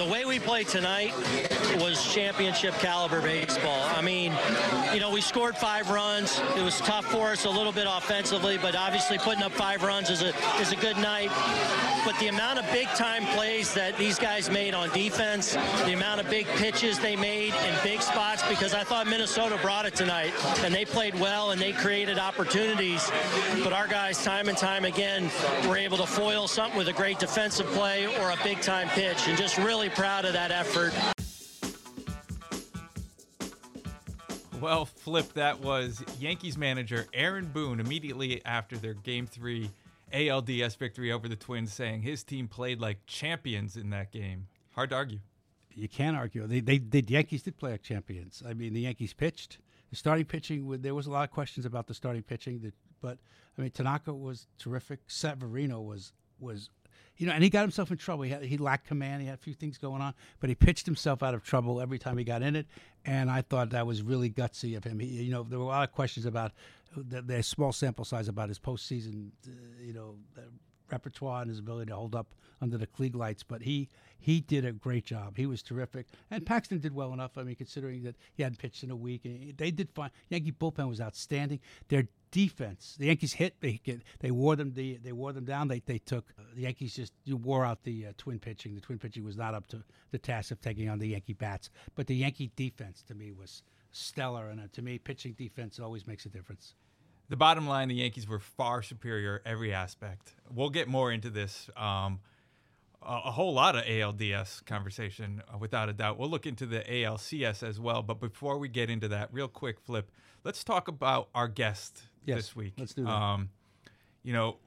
the way we played tonight was championship caliber baseball. I mean, you know, we scored five runs. It was tough for us a little bit offensively, but obviously putting up five runs is a is a good night. But the amount of big time plays that these guys made on defense, the amount of big pitches they made in big spots, because I thought Minnesota brought it tonight, and they played well and they created opportunities. But our guys, time and time again, were able to foil something with a great defensive play or a big time pitch, and just really proud of that effort. Well, Flip, that was Yankees manager Aaron Boone immediately after their Game 3 ALDS victory over the Twins, saying his team played like champions in that game. Hard to argue. You can't argue. They, they, the Yankees did play like champions. I mean, the Yankees pitched. The starting pitching, there was a lot of questions about the starting pitching, but I mean, Tanaka was terrific. Severino was was you know, and he got himself in trouble. He, had, he lacked command. He had a few things going on, but he pitched himself out of trouble every time he got in it. And I thought that was really gutsy of him. He, you know, there were a lot of questions about the, the small sample size about his postseason, uh, you know, repertoire and his ability to hold up under the Klieg lights. But he he did a great job. He was terrific, and Paxton did well enough. I mean, considering that he hadn't pitched in a week, and they did fine. Yankee bullpen was outstanding. Their defense, the Yankees hit. They they wore them. The, they wore them down. They they took the Yankees just wore out the uh, twin pitching. The twin pitching was not up to the task of taking on the Yankee bats. But the Yankee defense to me was stellar, and uh, to me, pitching defense always makes a difference. The bottom line, the Yankees were far superior every aspect. We'll get more into this. Um, a, a, whole lot of ALDS conversation, uh, without a doubt. We'll look into the ALCS as well. But before we get into that, real quick, Flip, let's talk about our guest yes, this week. Let's do that. Um, you know,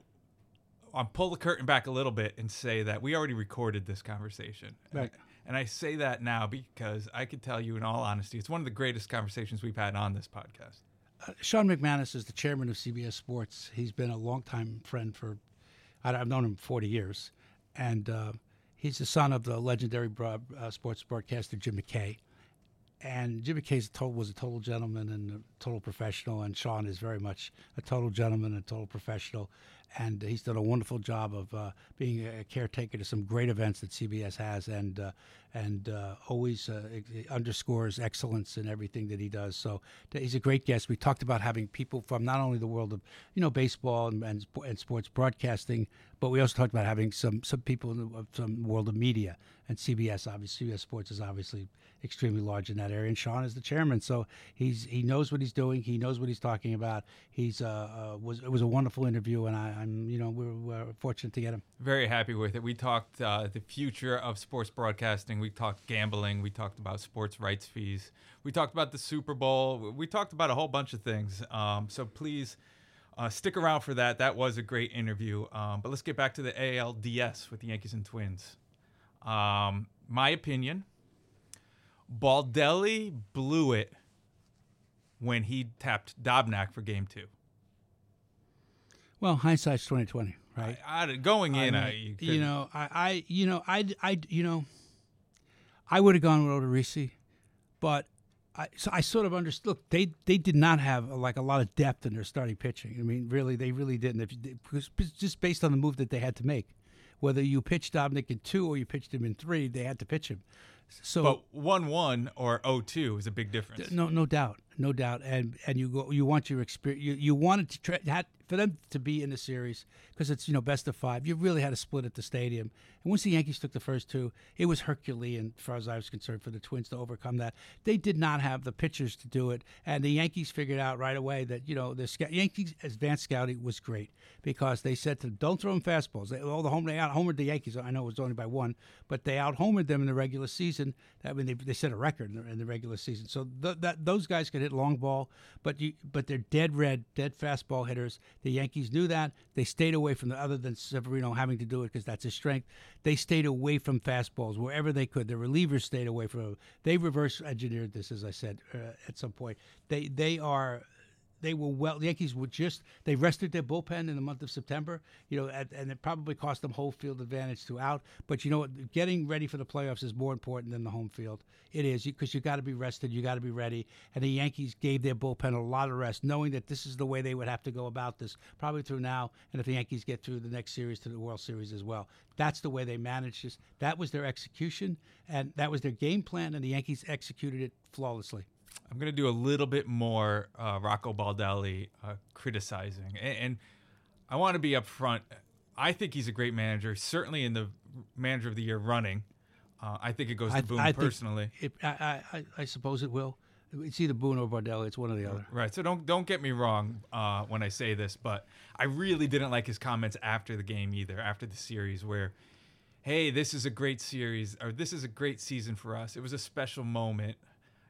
I'll pull the curtain back a little bit and say that we already recorded this conversation. Right. And I say that now because I can tell you, in all honesty, it's one of the greatest conversations we've had on this podcast. Sean McManus is the chairman of CBS Sports. He's been a longtime friend for, I've known him 40 years. And uh, he's the son of the legendary broad, uh, sports broadcaster Jim McKay. And Jim McKay was a total gentleman and a total professional. And Sean is very much a total gentleman and a total professional and he's done a wonderful job of uh, being a caretaker to some great events that CBS has, and uh, and uh, always uh, underscores excellence in everything that he does. So he's a great guest. We talked about having people from not only the world of you know baseball and, and, and sports broadcasting, but we also talked about having some some people in the, some world of media. And CBS, obviously, CBS Sports is obviously extremely large in that area. And Sean is the chairman, so he's he knows what he's doing. He knows what he's talking about. He's uh, uh was it was a wonderful interview, and I, am you know we're, we're, fortunate to get him. Very happy with it. We talked uh, the future of sports broadcasting. We talked gambling. We talked about sports rights fees. We talked about the Super Bowl. We talked about a whole bunch of things. Um, so please. Uh, stick around for that. That was a great interview. Um, but let's get back to the ALDS with the Yankees and Twins. Um, my opinion, Baldelli blew it when he tapped Dobnak for Game Two. Well, hindsight's twenty twenty, right? I, I, going in, I mean, you, you, know, I, I, you know, I, I, you know, I would have gone with Odorizzi, but I, so I sort of understood. Look, they they did not have uh, like a lot of depth in their starting pitching. I mean, really, they really didn't. If you, just based on the move that they had to make whether you pitched Dobnak in two or you pitched him in three, they had to pitch him. So, but one one or 0-2 is a big difference. No, no doubt, no doubt. And and you go, you want your experience. You, you wanted to try, for them to be in the series because it's you know best of five. You really had to split at the stadium. And once the Yankees took the first two, it was Herculean, as far as I was concerned, for the Twins to overcome that. They did not have the pitchers to do it, and the Yankees figured out right away that you know the Yankees advanced scouting was great because they said to them, don't throw them fastballs. They, all the home they out homered the Yankees. I know it was only by one, but they out homered them in the regular season. I mean, they, they set a record in the, in the regular season. So th- that those guys could hit long ball, but you but they're dead red, dead fastball hitters. The Yankees knew that. They stayed away from the other than Severino having to do it because that's his strength. They stayed away from fastballs wherever they could. The relievers stayed away from them. They reverse engineered this, as I said uh, at some point. They they are they were well. The Yankees were just they rested their bullpen in the month of September. You know, and, and it probably cost them home field advantage throughout. But you know what? Getting ready for the playoffs is more important than the home field. It is because you got to be rested. You got to be ready. And the Yankees gave their bullpen a lot of rest, knowing that this is the way they would have to go about this, probably through now. And if the Yankees get through the next series to the World Series as well, that's the way they managed this. That was their execution, and that was their game plan, and the Yankees executed it flawlessly. I'm going to do a little bit more uh, Rocco Baldelli uh, criticizing. And, and I want to be upfront. I think he's a great manager, certainly in the manager of the year running. Uh, I think it goes to I, Boone I personally. It, I, I, I suppose it will. It's either Boone or Baldelli. It's one or the other. Right. So don't don't get me wrong uh, when I say this, but I really didn't like his comments after the game either, after the series, where, hey, this is a great series or this is a great season for us. It was a special moment.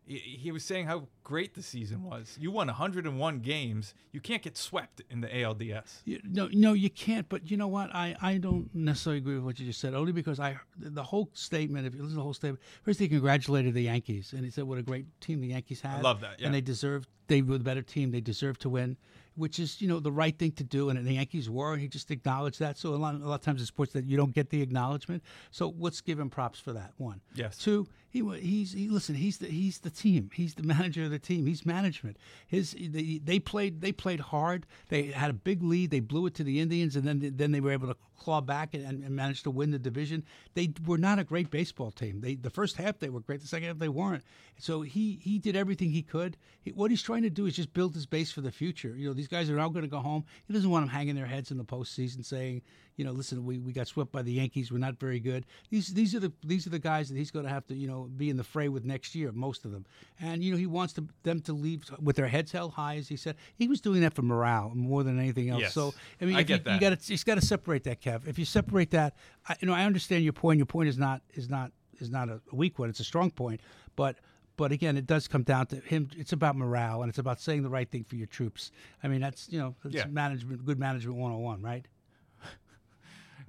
He- was saying how great the season was. You won 101 games. You can't get swept in the ALDS. You, no, no, you can't. But you know what? I, I don't necessarily agree with what you just said. Only because I the whole statement. If you listen to the whole statement, first he congratulated the Yankees and he said what a great team the Yankees had. love that, yeah. And they deserved. They were the better team. They deserved to win, which is you know the right thing to do. And the Yankees were. And he just acknowledged that. So a lot, a lot of times in sports that you don't get the acknowledgement. So let's give him props for that. One. Yes. Two. He he's he listen. He's the he's the team. He's the manager of the team. He's management. His they, they played they played hard. They had a big lead. They blew it to the Indians, and then then they were able to claw back and, and manage to win the division. They were not a great baseball team. They the first half they were great. The second half they weren't. So he he did everything he could. He, what he's trying to do is just build his base for the future. You know these guys are now going to go home. He doesn't want them hanging their heads in the postseason saying, you know, listen, we, we got swept by the Yankees. We're not very good. These these are the these are the guys that he's going to have to you know be in the fray with next year. Most of them, and you know he wants to, them to leave with their heads held high, as he said. He was doing that for morale more than anything else. Yes. So I mean, I if you, get that. you got to you got to separate that, Kev. If you separate that, I, you know, I understand your point. Your point is not is not is not a weak one. It's a strong point, but. But again, it does come down to him. It's about morale, and it's about saying the right thing for your troops. I mean, that's you know, that's Yeah. management, good management 101, right?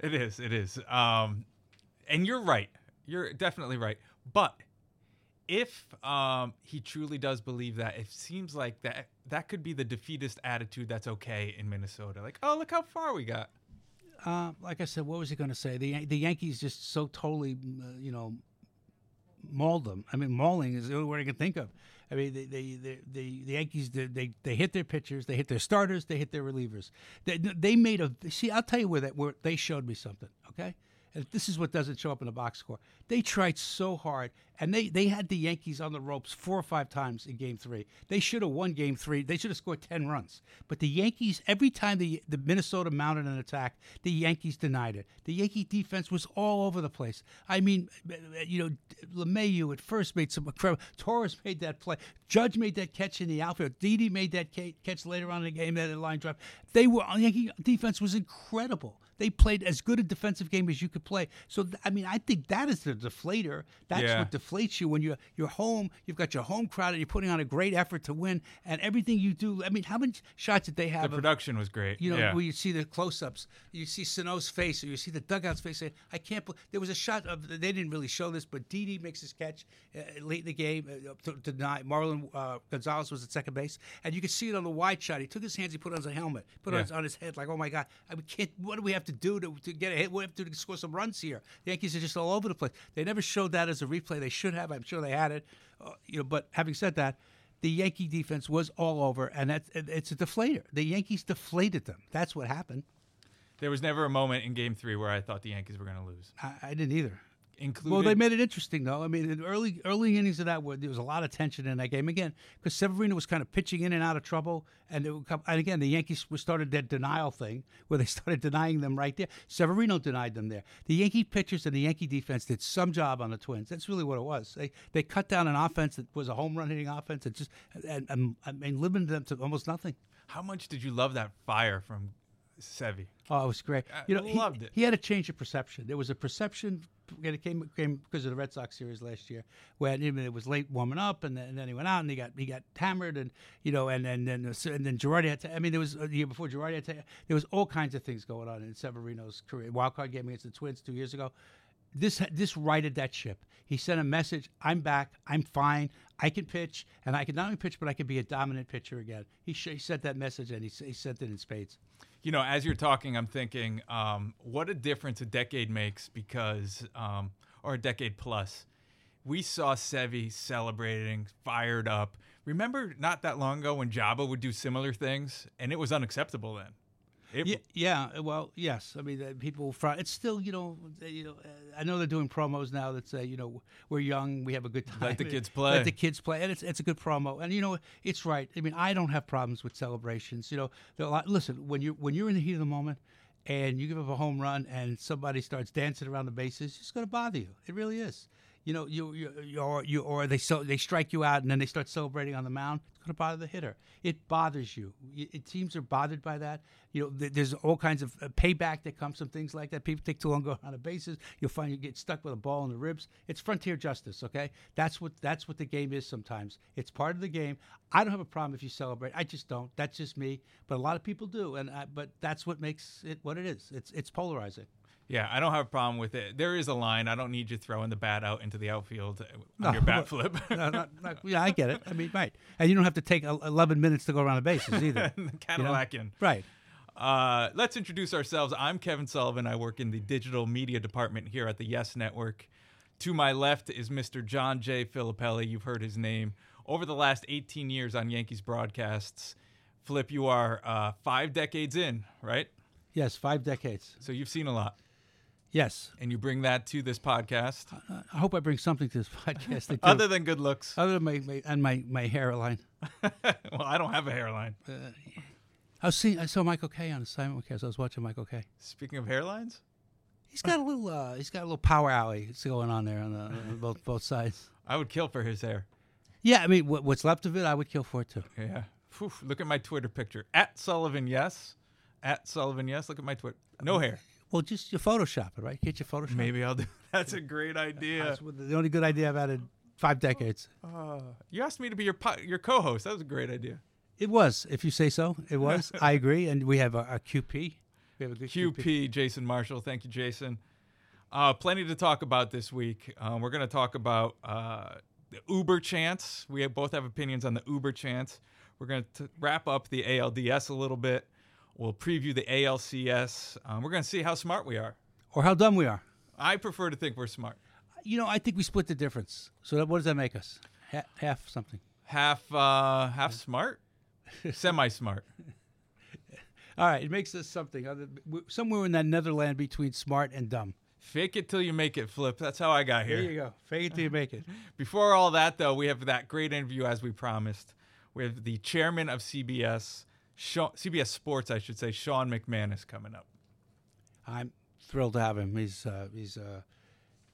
It is. It is. Um, and you're right. You're definitely right. But if um, he truly does believe that, it seems like that that could be the defeatist attitude that's okay in Minnesota. Like, oh, look how far we got. Uh, like I said, what was he going to say? The the Yankees just so totally, uh, you know, mauled them. I mean, mauling is the only word I can think of. I mean, they, they, they, the Yankees they, they they hit their pitchers, they hit their starters, they hit their relievers. They, they made a see. I'll tell you where that where they showed me something. Okay. This is what doesn't show up in the box score. They tried so hard, and they, they had the Yankees on the ropes four or five times in Game Three. They should have won Game Three. They should have scored ten runs. But the Yankees, every time the the Minnesota mounted an attack, the Yankees denied it. The Yankee defense was all over the place. I mean, you know, LeMahieu at first made some incredible. Torres made that play. Judge made that catch in the outfield. Didi made that catch later on in the game, that line drive. They were Yankee defense was incredible. They played as good a defensive game as you could play. So th- I mean, I think that is the deflator. That's Yeah. what deflates you when you're you're home. You've got your home crowd, and you're putting on a great effort to win. And everything you do. I mean, how many shots did they have? The of- production was great. you know, yeah. where you see the close-ups, you see Sano's face, or you see the dugout's face. Saying, "I can't." bel There was a shot of they didn't really show this, but Didi makes his catch uh, late in the game uh, to, to deny Marwin uh, Gonzalez was at second base, and you could see it on the wide shot. He took his hands, he put on his helmet, put it on, his, on his head, like, "Oh my God, I mean, can't. What do we have to do to, to get a hit? What do we have to do to score some runs here?" The Yankees are just all over the place. They never showed that as a replay. They should have. I'm sure they had it. Uh, you know, but having said that. The Yankee defense was all over, and that's it's a deflator. The Yankees deflated them. That's what happened. there was never a moment in Game Three where I thought the Yankees were going to lose. I, I didn't either. Included. Well, they made it interesting though. I mean, in early early innings of that, where there was a lot of tension in that game again, because Severino was kind of pitching in and out of trouble, and it would come, and again the Yankees were started that denial thing where they started denying them right there. Severino denied them there. The Yankee pitchers and the Yankee defense did some job on the Twins. That's really what it was. They they cut down an offense that was a home run hitting offense and just and, and I mean limited them to almost nothing. How much did you love that fire from Sevi? Oh, it was great. You know, he, loved it. he had a change of perception. There was a perception and it came came because of the Red Sox series last year, when it was late warming up, and then, and then he went out and he got he got hammered, and you know, and and then and then Girardi had to. I mean, there was uh, a year before Girardi had to. There was all kinds of things going on in Severino's career. Wild card game against the Twins two years ago. this this righted that ship. He sent a message: "I'm back. I'm fine. I can pitch, and I can not only pitch, but I can be a dominant pitcher again." He, sh- he sent that message, and he, he sent it in spades. You know, as you're talking, I'm thinking, um, what a difference a decade makes because, um, or a decade plus. We saw Sevi celebrating, fired up. Remember not that long ago when Joba would do similar things, and it was unacceptable then. It, Yeah, yeah. Well, yes. I mean, uh, people. Fr- it's still, you know, uh, you know. Uh, I know they're doing promos now that say, you know, we're young, we have a good time. Let the kids play. Let the kids play, and it's it's a good promo. And you know, it's right. I mean, I don't have problems with celebrations. You know, there are a lot, listen, when you when you're in the heat of the moment, and you give up a home run, and somebody starts dancing around the bases, it's going to bother you. It really is. You know, you you, you or you or they so they strike you out, and then they start celebrating on the mound. It's going to bother the hitter. It bothers you. It teams are bothered by that. You know, th- there's all kinds of uh, payback that comes from things like that. People take too long going on the bases. You'll find you get stuck with a ball in the ribs. It's frontier justice. Okay, that's what that's what the game is. Sometimes it's part of the game. I don't have a problem if you celebrate. I just don't. That's just me. But a lot of people do, and I, but that's what makes it what it is. It's it's polarizing. Yeah, I don't have a problem with it. There is a line. I don't need you throwing the bat out into the outfield on No, your bat flip. No, not- not- yeah, I get it. I mean, right. And you don't have to take 11 minutes to go around the bases either. you know? Right. Uh, let's introduce ourselves. I'm Kevin Sullivan. I work in the digital media department here at the Yes Network. To my left is Mr. John J. Filippelli. You've heard his name over the last 18 years on Yankees broadcasts. Flip, you are uh, five decades in, right? Yes, five decades. So you've seen a lot, Yes. and you bring that to this podcast. Uh, I hope I bring something to this podcast. Other than good looks, Other than my, my and my, my hairline. well, I don't have a hairline. I was seeing, I saw Michael Kay on Kay, so I was watching Michael Kay. Speaking of hairlines, He's got a little, uh, he's got a little power alley that's going on there on, the, on both both sides. I would kill for his hair. Yeah, I mean, what, what's left of it, I would kill for it too. Yeah. Phew, look at my Twitter picture. At Sullivan, yes. At Sullivan, yes. Look at my Twitter. No hair. Well, just you Photoshop it, right? Get your Photoshop. Maybe I'll do. That's a great idea. That's the only good idea I've had in five decades. Uh, you asked me to be your po- your co-host. That was a great idea. It was, if you say so. It was. I agree, and we have a, a QP. We have a good QP. QP, Jason Marshall. Thank you, Jason. Uh, plenty to talk about this week. Um, we're going to talk about uh, the Uber chance. We have, both have opinions on the Uber chance. We're going to wrap up the ALDS a little bit. We'll preview the ALCS. Um, we're going to see how smart we are. or how dumb we are. I prefer to think we're smart. You know, I think we split the difference. So that, what does that make us? Ha- half something. Half uh, half smart, semi smart. All right, it makes us something other somewhere in that netherland between smart and dumb. Fake it till you make it, Flip. That's how I got here. There you go. Fake it till you make it. Before all that, though, we have that great interview as we promised with the chairman of CBS, CBS Sports, I should say, Sean McManus, coming up. I'm thrilled to have him. He's uh, he's uh,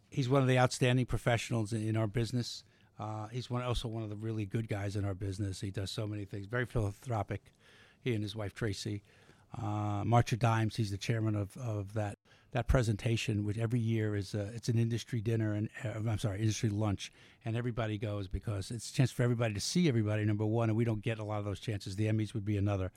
he's one of the outstanding professionals in, our business. Uh, he's one also one of the really good guys in our business. He does so many things. Very philanthropic. He and his wife Tracy. Uh, of Dimes. He's the chairman of, of that that presentation, which every year is a, it's an industry dinner and uh, I'm sorry, industry lunch, and everybody goes because it's a chance for everybody to see everybody. Number one, and we don't get a lot of those chances. The Emmys would be another,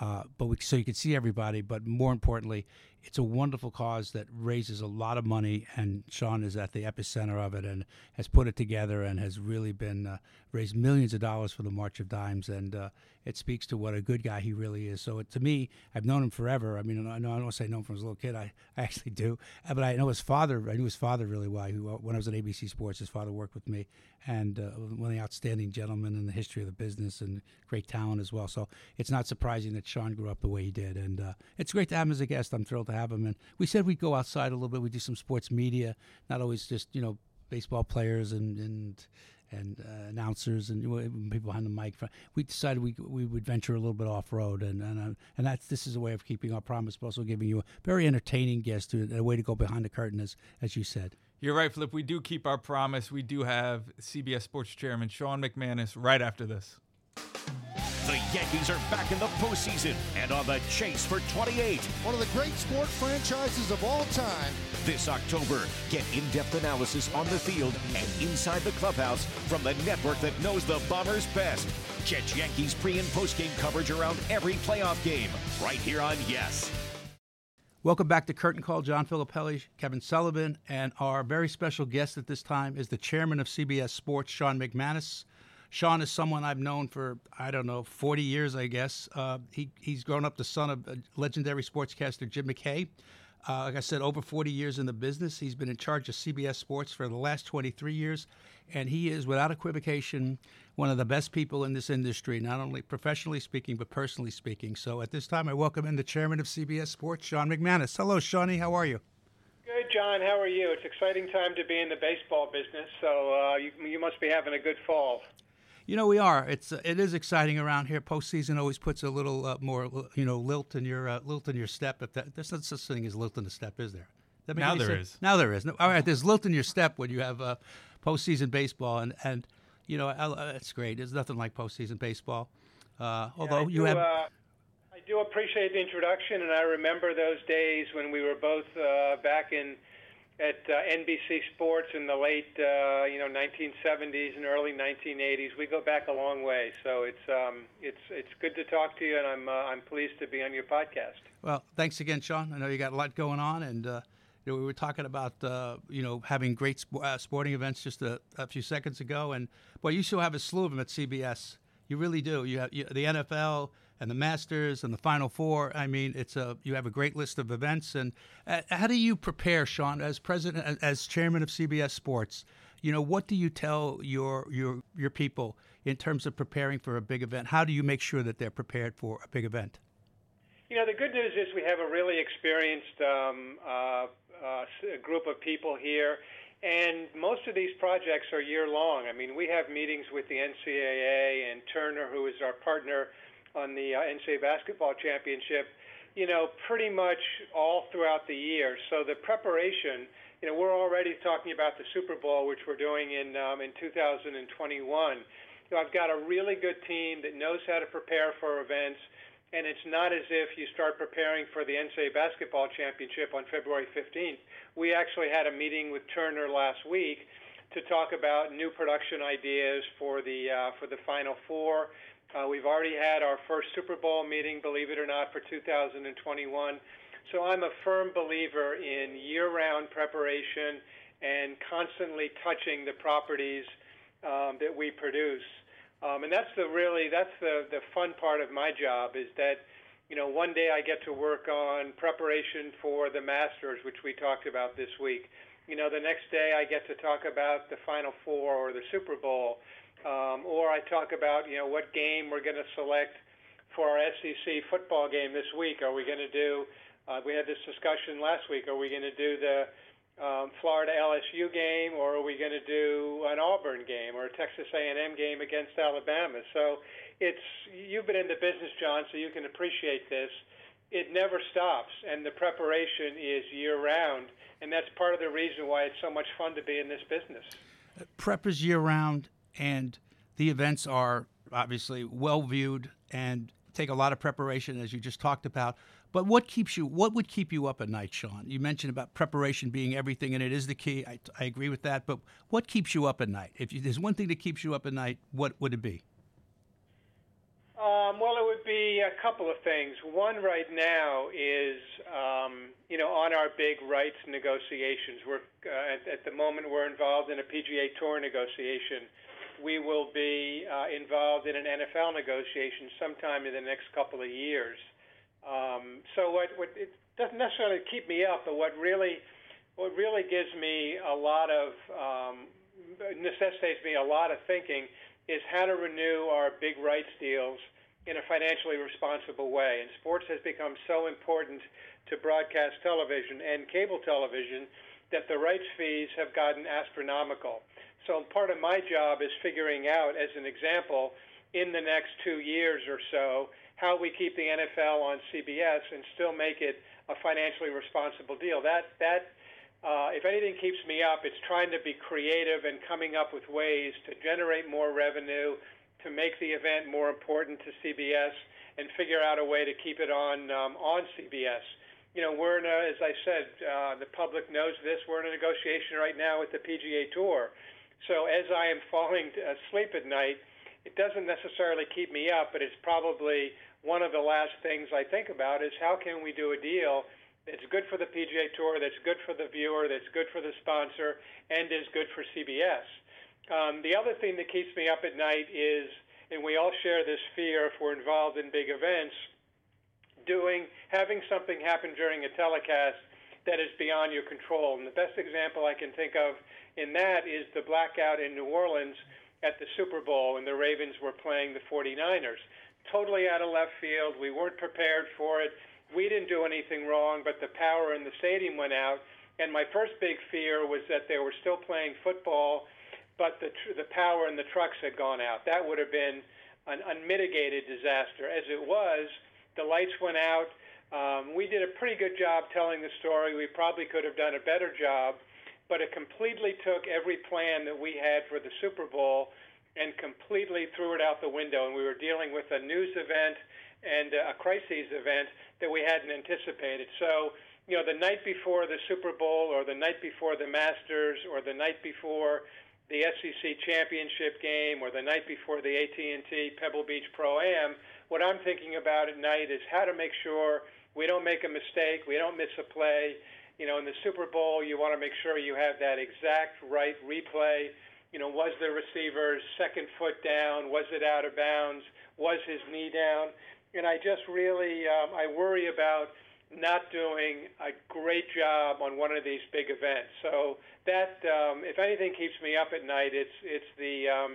uh, but we, so you can see everybody. But more importantly, it's a wonderful cause that raises a lot of money, and Sean is at the epicenter of it and has put it together and has really been uh, raised millions of dollars for the March of Dimes, and uh, it speaks to what a good guy he really is. So it, to me, I've known him forever. I mean, I know I don't say know him from a little kid. I, I actually do, but I know his father. I knew his father really well. Who, uh, when I was at ABC Sports, his father worked with me, and uh, one of the outstanding gentlemen in the history of the business and great talent as well. So it's not surprising that Sean grew up the way he did, and uh, it's great to have him as a guest. I'm thrilled to have him. And we said we'd go outside a little bit. We do some sports media, not always just you know baseball players and and and uh, announcers and people behind the mic. We decided we we would venture a little bit off road, and and uh, and that's this is a way of keeping our promise, but also giving you a very entertaining guest, to, a way to go behind the curtain, as as you said. You're right, Flip. We do keep our promise. We do have CBS Sports Chairman Sean McManus right after this. The Yankees are back in the postseason and on the chase for 28. One of the great sport franchises of all time. This October, get in depth analysis on the field and inside the clubhouse from the network that knows the Bombers best. Catch Yankees pre and post game coverage around every playoff game right here on Yes. Welcome back to Curtain Call. John Filippelli, Kevin Sullivan, and our very special guest at this time is the chairman of CBS Sports, Sean McManus. Sean is someone I've known for I don't know 40 years, I guess. Uh, he he's grown up the son of legendary sportscaster Jim McKay. Uh, like I said, over 40 years in the business. He's been in charge of CBS Sports for the last 23 years, and he is, without equivocation, one of the best people in this industry, not only professionally speaking, but personally speaking. So at this time, I welcome in the chairman of CBS Sports, Sean McManus. Hello, Shawnee. How are you? Good, John. How are you? It's exciting time to be in the baseball business, so uh, you, you must be having a good fall. You know, we are. It's uh, it is exciting around here. Postseason always puts a little uh, more, you know, lilt in your uh, lilt in your step. If that there's no such a thing as lilt in the step, is there? now there sense? is. Now there is. No, all right, there's lilt in your step when you have uh, postseason baseball, and and you know it's great. There's nothing like postseason baseball. Uh, although yeah, you have. Uh, I do appreciate the introduction, and I remember those days when we were both uh, back in at uh, NBC Sports in the late, uh, you know, 1970s and early 1980s. We go back a long way, so it's um, it's it's good to talk to you, and I'm uh, I'm pleased to be on your podcast. Well, thanks again, Sean. I know you got a lot going on, and uh, you know, we were talking about uh, you know having great sp- uh, sporting events just a, a, few seconds ago, and boy, you still have a slew of them at CBS. You really do. You have you, the NFL and the Masters and the Final Four. I mean, it's a you have a great list of events. And uh, how do you prepare, Sean, as president, as chairman of CBS Sports? You know, what do you tell your your your people in terms of preparing for a big event? How do you make sure that they're prepared for a big event? You know, the good news is we have a really experienced um, uh, uh, group of people here. And most of these projects are year long. I mean, we have meetings with the NCAA and Turner, who is our partner on the uh, NCAA basketball championship, you know, pretty much all throughout the year. So the preparation, you know, we're already talking about the Super Bowl, which we're doing in um, in 2021. You know, I've got a really good team that knows how to prepare for events, and it's not as if you start preparing for the NCAA basketball championship on February 15th. We actually had a meeting with Turner last week to talk about new production ideas for the uh, for the Final Four uh, we've already had our first Super Bowl meeting, believe it or not, for 2021. So I'm a firm believer in year-round preparation and constantly touching the properties um, that we produce. Um, and that's the really that's the the fun part of my job is that you know one day I get to work on preparation for the Masters, which we talked about this week. You know the next day I get to talk about the Final Four or the Super Bowl um, or I talk about you know what game we're going to select for our SEC football game this week. Are we going to do? Uh, we had this discussion last week. Are we going to do the um, Florida LSU game, or are we going to do an Auburn game or a Texas A&M game against Alabama? So it's you've been in the business, John, so you can appreciate this. It never stops, and the preparation is year round, and that's part of the reason why it's so much fun to be in this business. Prep is year round and the events are obviously well viewed and take a lot of preparation, as you just talked about. But what keeps you? What would keep you up at night, Sean? You mentioned about preparation being everything, and it is the key. I, I agree with that. But what keeps you up at night? If you, there's one thing that keeps you up at night, what would it be? Um, well, it would be a couple of things. One right now is, um, you know, on our big rights negotiations. We're uh, at, at the moment we're involved in a PGA Tour negotiation we will be uh, involved in an NFL negotiation sometime in the next couple of years. Um, so what, what it doesn't necessarily keep me up, but what really what really gives me a lot of um, necessitates me a lot of thinking is how to renew our big rights deals in a financially responsible way. And sports has become so important to broadcast television and cable television that the rights fees have gotten astronomical. So part of my job is figuring out, as an example, in the next two years or so, how we keep the NFL on CBS and still make it a financially responsible deal. That that uh, if anything keeps me up, it's trying to be creative and coming up with ways to generate more revenue, to make the event more important to CBS, and figure out a way to keep it on um, on CBS. You know, we're in a, as I said, uh, the public knows this. We're in a negotiation right now with the PGA Tour so as I am falling asleep at night, it doesn't necessarily keep me up, but it's probably one of the last things I think about is how can we do a deal that's good for the PGA Tour, that's good for the viewer, that's good for the sponsor, and is good for CBS. Um, the other thing that keeps me up at night is, and we all share this fear if we're involved in big events, doing having something happen during a telecast that is beyond your control. And the best example I can think of in that is the blackout in New Orleans at the Super Bowl when the Ravens were playing the 49ers. Totally out of left field. We weren't prepared for it. We didn't do anything wrong, but the power in the stadium went out. And my first big fear was that they were still playing football, but the tr- the power in the trucks had gone out. That would have been an unmitigated disaster. As it was, the lights went out. Um, we did a pretty good job telling the story. We probably could have done a better job, but it completely took every plan that we had for the Super Bowl and completely threw it out the window. And we were dealing with a news event and uh, a crises event that we hadn't anticipated. So, you know, the night before the Super Bowl or the night before the Masters or the night before the SEC championship game or the night before the AT&T Pebble Beach Pro Am, what I'm thinking about at night is how to make sure we don't make a mistake, we don't miss a play. You know, in the Super Bowl, you want to make sure you have that exact right replay. You know, was the receiver's second foot down? Was it out of bounds? Was his knee down? And I just really, um, I worry about not doing a great job on one of these big events. So that, um, if anything, keeps me up at night. It's it's the um,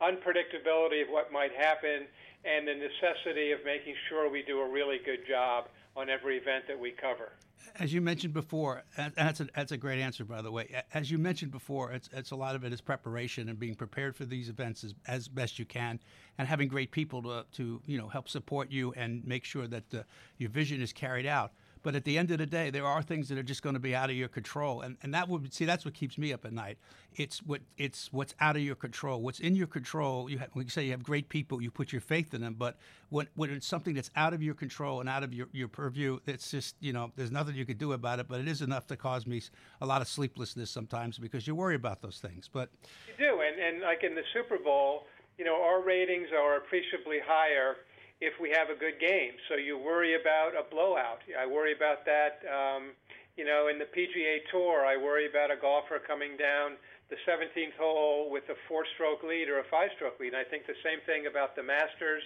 unpredictability of what might happen and the necessity of making sure we do a really good job on every event that we cover. As you mentioned before, that's a, that's a great answer, by the way. As you mentioned before, it's, it's a lot of it is preparation and being prepared for these events as, as best you can, and having great people to, to you know help support you and make sure that the, your vision is carried out. But at the end of the day, there are things that are just going to be out of your control, and and that would see that's what keeps me up at night. It's what it's what's out of your control. What's in your control, you have, you say, you have great people, you put your faith in them. But when when it's something that's out of your control and out of your your purview, it's just you know there's nothing you could do about it. But it is enough to cause me a lot of sleeplessness sometimes because you worry about those things. But you do, and and like in the Super Bowl, you know, our ratings are appreciably higher if we have a good game. So you worry about a blowout. I worry about that. Um, you know, in the PGA Tour, I worry about a golfer coming down the 17th hole with a four-stroke lead or a five-stroke lead. And I think the same thing about the Masters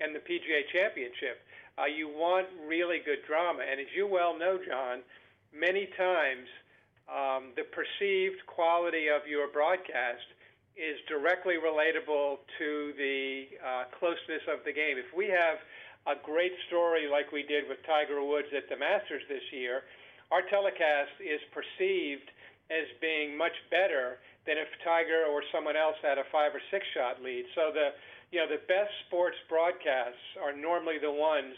and the PGA Championship. Uh, you want really good drama, and as you well know, John, many times um, the perceived quality of your broadcast is directly relatable to the uh, closeness of the game. If we have a great story like we did with Tiger Woods at the Masters this year, our telecast is perceived as being much better than if Tiger or someone else had a five or six shot lead. So the you know the best sports broadcasts are normally the ones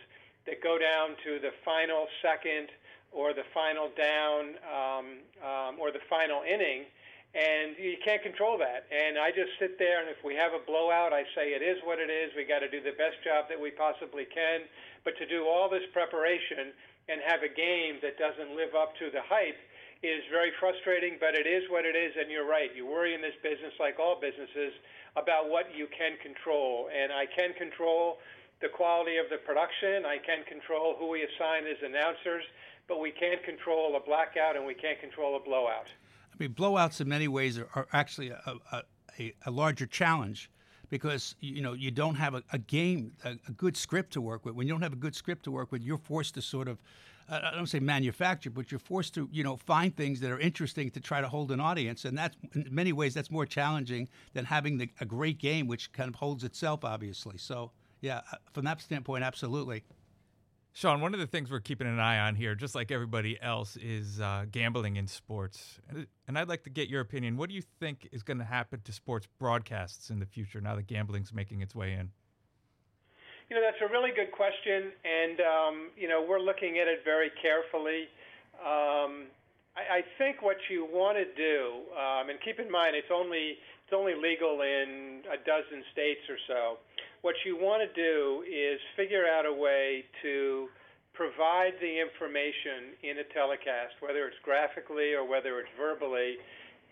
that go down to the final second or the final down um, um, or the final inning and you can't control that. And I just sit there, and if we have a blowout, I say it is what it is. We got to do the best job that we possibly can. But to do all this preparation and have a game that doesn't live up to the hype is very frustrating. But it is what it is, and you're right. You worry in this business, like all businesses, about what you can control. And I can control the quality of the production. I can control who we assign as announcers, but we can't control a blackout and we can't control a blowout. Blowouts in many ways are, are actually a, a, a, larger challenge because you know you don't have a, a game, a, a, good script to work with. When you don't have a good script to work with, you're forced to sort of, I don't say manufacture, but you're forced to you know find things that are interesting to try to hold an audience, and that's in many ways that's more challenging than having the, a great game, which kind of holds itself, obviously. So yeah, uh, from that standpoint, absolutely. Sean, one of the things we're keeping an eye on here, just like everybody else, is uh, gambling in sports. And I'd like to get your opinion. What do you think is going to happen to sports broadcasts in the future now that gambling's making its way in? You know, that's a really good question. And, um, you know, we're looking at it very carefully. Um, I, I, think what you want to do, um, and keep in mind, it's only, it's only legal in a dozen states or so what you want to do is figure out a way to provide the information in a telecast, whether it's graphically or whether it's verbally,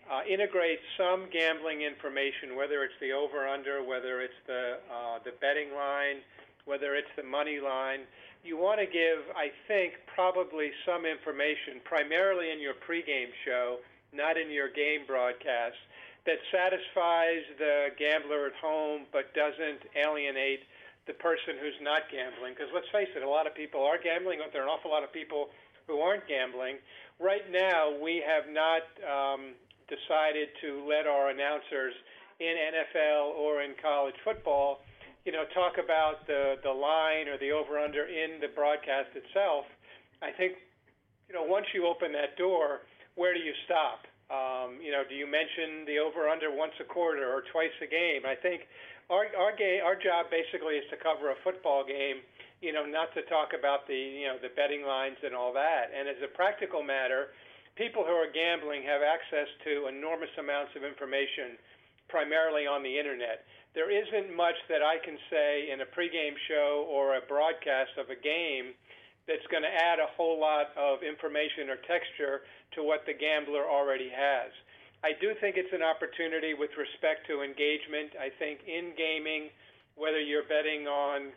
uh, integrate some gambling information, whether it's the over/under, whether it's the uh, the betting line, whether it's the money line, you want to give, I think, probably some information, primarily in your pregame show, not in your game broadcast, that satisfies the gambler at home but doesn't alienate the person who's not gambling. Because let's face it, a lot of people are gambling, but there are an awful lot of people who aren't gambling. Right now, we have not um, decided to let our announcers in NFL or in college football you know, talk about the the line or the over under in the broadcast itself. I think, you know, once you open that door, where do you stop? Um, you know, do you mention the over under once a quarter or twice a game? I think our our game our job basically is to cover a football game. You know, not to talk about the you know the betting lines and all that. And as a practical matter, people who are gambling have access to enormous amounts of information, primarily on the internet there isn't much that I can say in a pregame show or a broadcast of a game that's going to add a whole lot of information or texture to what the gambler already has. I do think it's an opportunity with respect to engagement. I think in gaming, whether you're betting on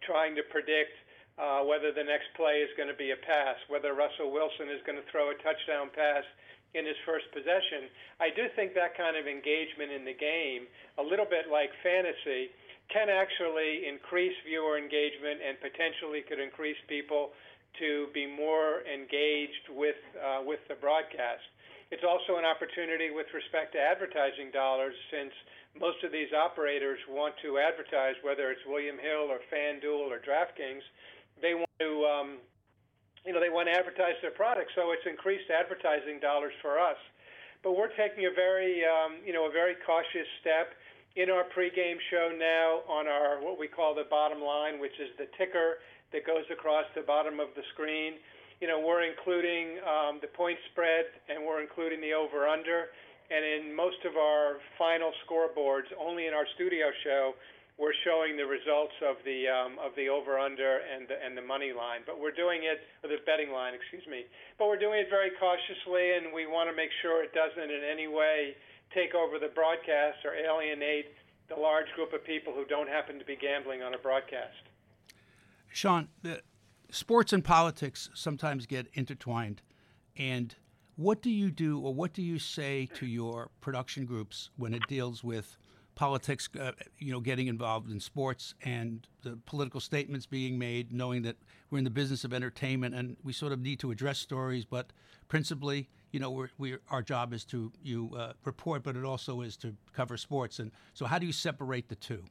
trying to predict uh, whether the next play is going to be a pass, whether Russell Wilson is going to throw a touchdown pass in his first possession. I do think that kind of engagement in the game, a little bit like fantasy, can actually increase viewer engagement and potentially could increase people to be more engaged with uh, with the broadcast. It's also an opportunity with respect to advertising dollars, since most of these operators want to advertise, whether it's William Hill or FanDuel or DraftKings. They want to um, you know, they want to advertise their products, so it's increased advertising dollars for us. But we're taking a very, um, you know, a very cautious step in our pregame show now on our what we call the bottom line, which is the ticker that goes across the bottom of the screen. You know, we're including um, the point spread and we're including the over/under. And in most of our final scoreboards, only in our studio show, we're showing the results of the um, of the over under and the, and the money line, but we're doing it or the betting line, excuse me. But we're doing it very cautiously, and we want to make sure it doesn't in any way take over the broadcast or alienate the large group of people who don't happen to be gambling on a broadcast. Sean, sports and politics sometimes get intertwined, and what do you do or what do you say to your production groups when it deals with politics, uh, you know, getting involved in sports and the political statements being made, knowing that we're in the business of entertainment and we sort of need to address stories, but principally, you know, we're, we're our job is to you uh, report, but it also is to cover sports. And so, how do you separate the two?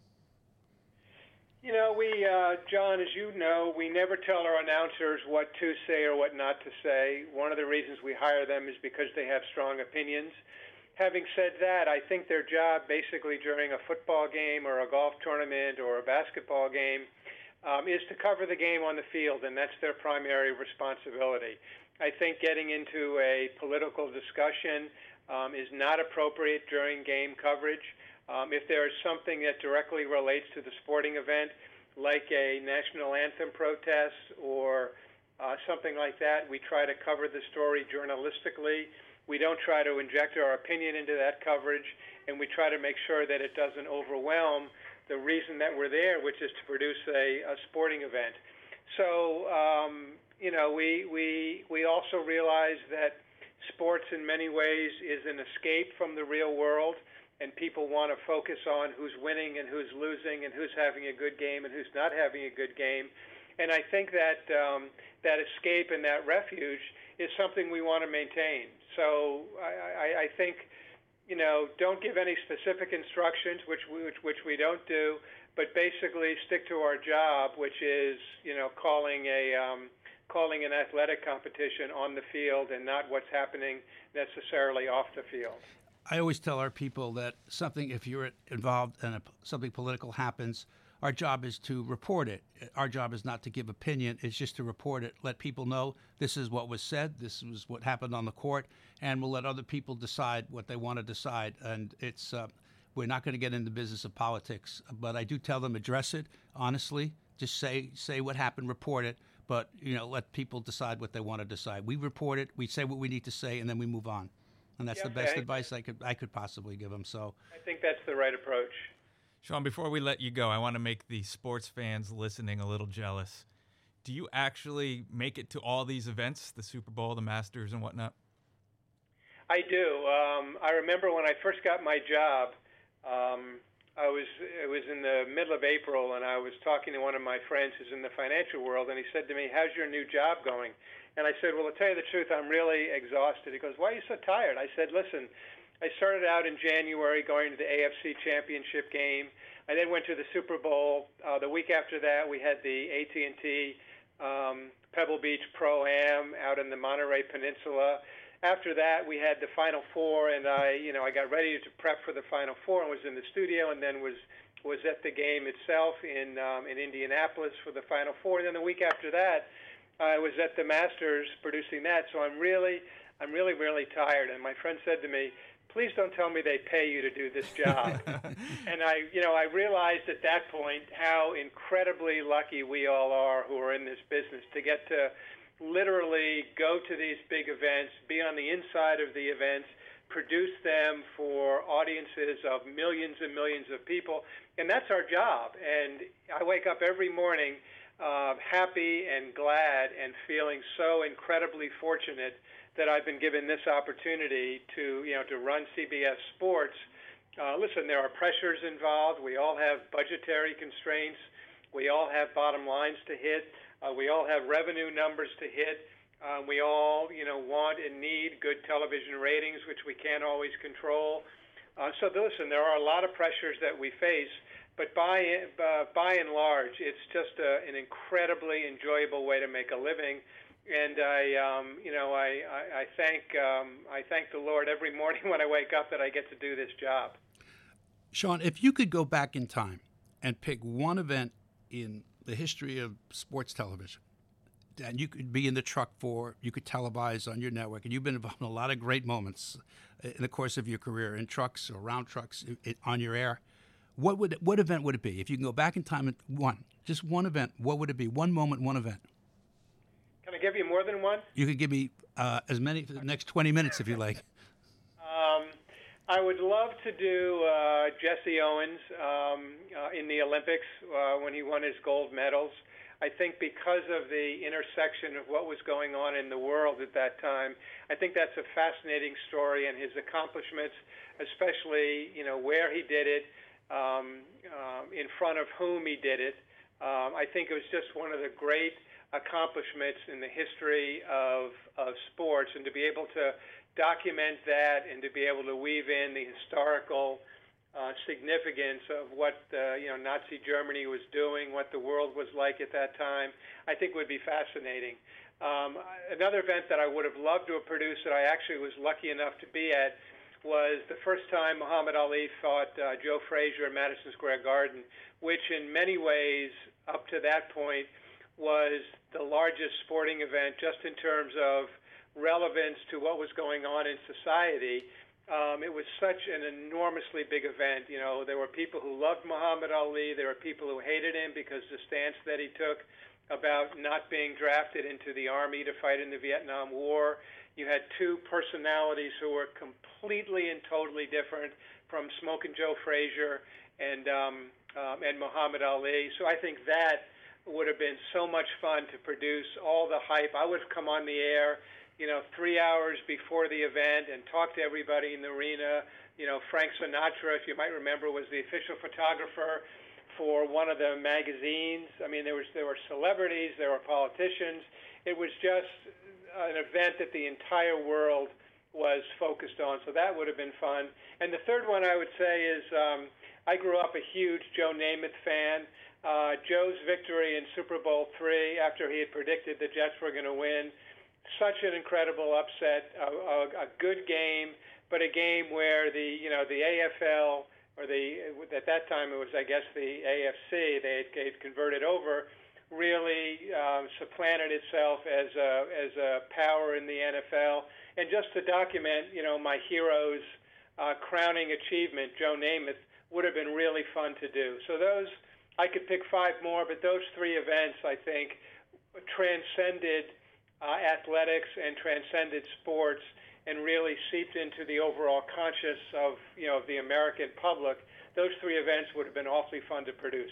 You know, we, uh, John, as you know, we never tell our announcers what to say or what not to say. One of the reasons we hire them is because they have strong opinions having said that, I think their job basically during a football game or a golf tournament or a basketball game um, is to cover the game on the field, and that's their primary responsibility. I think getting into a political discussion um, is not appropriate during game coverage. Um, if there is something that directly relates to the sporting event, like a national anthem protest or uh, something like that, we try to cover the story journalistically we don't try to inject our opinion into that coverage, and we try to make sure that it doesn't overwhelm the reason that we're there, which is to produce a, a sporting event. So, um, you know, we, we, we also realize that sports in many ways is an escape from the real world, and people want to focus on who's winning and who's losing and who's having a good game and who's not having a good game. And I think that um, that escape and that refuge is something we want to maintain. So I, I, I think, you know, don't give any specific instructions, which we, which, which we don't do, but basically stick to our job, which is, you know, calling a um, calling an athletic competition on the field and not what's happening necessarily off the field. I always tell our people that something, if you're involved and something political happens, our job is to report it. Our job is not to give opinion, it's just to report it, let people know this is what was said, this was what happened on the court, and we'll let other people decide what they want to decide. And it's, uh, we're not going to get into the business of politics, but I do tell them address it honestly. Just say say what happened, report it, but you know let people decide what they want to decide. We report it, we say what we need to say, and then we move on. And that's Yeah, the best okay. advice I could I could possibly give them. So I think that's the right approach. Sean, before we let you go, I want to make the sports fans listening a little jealous. do you actually make it to all these events, the Super Bowl, the Masters, and whatnot? I do. Um, I remember when I first got my job. Um, I was it was in the middle of April, and I was talking to one of my friends who's in the financial world, and he said to me, "How's your new job going?" And I said, "Well, to tell you the truth, I'm really exhausted." He goes, "Why are you so tired?" I said, "Listen, I started out in January going to the AFC Championship game. I then went to the Super Bowl. Uh, the week after that, we had the AT&T um, Pebble Beach Pro Am out in the Monterey Peninsula." After that, we had the Final Four, and I, you know, I got ready to prep for the Final Four and was in the studio, and then was was at the game itself in um, in Indianapolis for the Final Four. And then the week after that, I was at the Masters producing that. So I'm really, I'm really, really tired. And my friend said to me, "Please don't tell me they pay you to do this job." and I, you know, I realized at that point how incredibly lucky we all are who are in this business to get to literally go to these big events, be on the inside of the events, produce them for audiences of millions and millions of people, and that's our job. And I wake up every morning uh, happy and glad and feeling so incredibly fortunate that I've been given this opportunity to, you know, to run CBS Sports. Uh, listen, there are pressures involved. We all have budgetary constraints. We all have bottom lines to hit. Uh, we all have revenue numbers to hit. Uh, we all, you know, want and need good television ratings, which we can't always control. Uh, so listen, there are a lot of pressures that we face, but by uh, by and large, it's just a, an incredibly enjoyable way to make a living. And I, um, you know, I, I, I thank um, I thank the Lord every morning when I wake up that I get to do this job. Sean, if you could go back in time and pick one event in the history of sports television and you could be in the truck for, you could televise on your network, and you've been involved in a lot of great moments in the course of your career in trucks or around trucks on your air. What would what event would it be if you can go back in time and one, just one event? What would it be? One moment, one event. Can I give you more than one? You could give me uh, as many for the next twenty minutes if you like. I would love to do uh, Jesse Owens um, uh, in the Olympics uh, when he won his gold medals. I think because of the intersection of what was going on in the world at that time, I think that's a fascinating story and his accomplishments, especially you know where he did it, um, um, in front of whom he did it. Um, I think it was just one of the great accomplishments in the history of, of sports, and to be able to document that and to be able to weave in the historical uh, significance of what uh, you know Nazi Germany was doing, what the world was like at that time, I think would be fascinating. Um, another event that I would have loved to have produced that I actually was lucky enough to be at was the first time Muhammad Ali fought uh, Joe Frazier in Madison Square Garden, which in many ways up to that point was the largest sporting event just in terms of relevance to what was going on in society. Um, it was such an enormously big event. You know, there were people who loved Muhammad Ali. There were people who hated him because the stance that he took about not being drafted into the army to fight in the Vietnam War. You had two personalities who were completely and totally different from Smoking Joe Frazier and um, um, and Muhammad Ali. So I think that would have been so much fun to produce all the hype. I would have come on the air you know, three hours before the event and talk to everybody in the arena. You know, Frank Sinatra, if you might remember, was the official photographer for one of the magazines. I mean, there was there were celebrities, there were politicians. It was just an event that the entire world was focused on. So that would have been fun. And the third one I would say is um, I grew up a huge Joe Namath fan. Uh, Joe's victory in Super Bowl three after he had predicted the Jets were going to win such an incredible upset, a, a, a good game, but a game where the you know the AFL or the at that time it was I guess the AFC they had converted over really um, supplanted itself as a as a power in the NFL. And just to document, you know, my hero's uh, crowning achievement, Joe Namath, would have been really fun to do. So those I could pick five more, but those three events I think transcended uh, athletics and transcended sports and really seeped into the overall conscious of you know of the American public. Those three events would have been awfully fun to produce.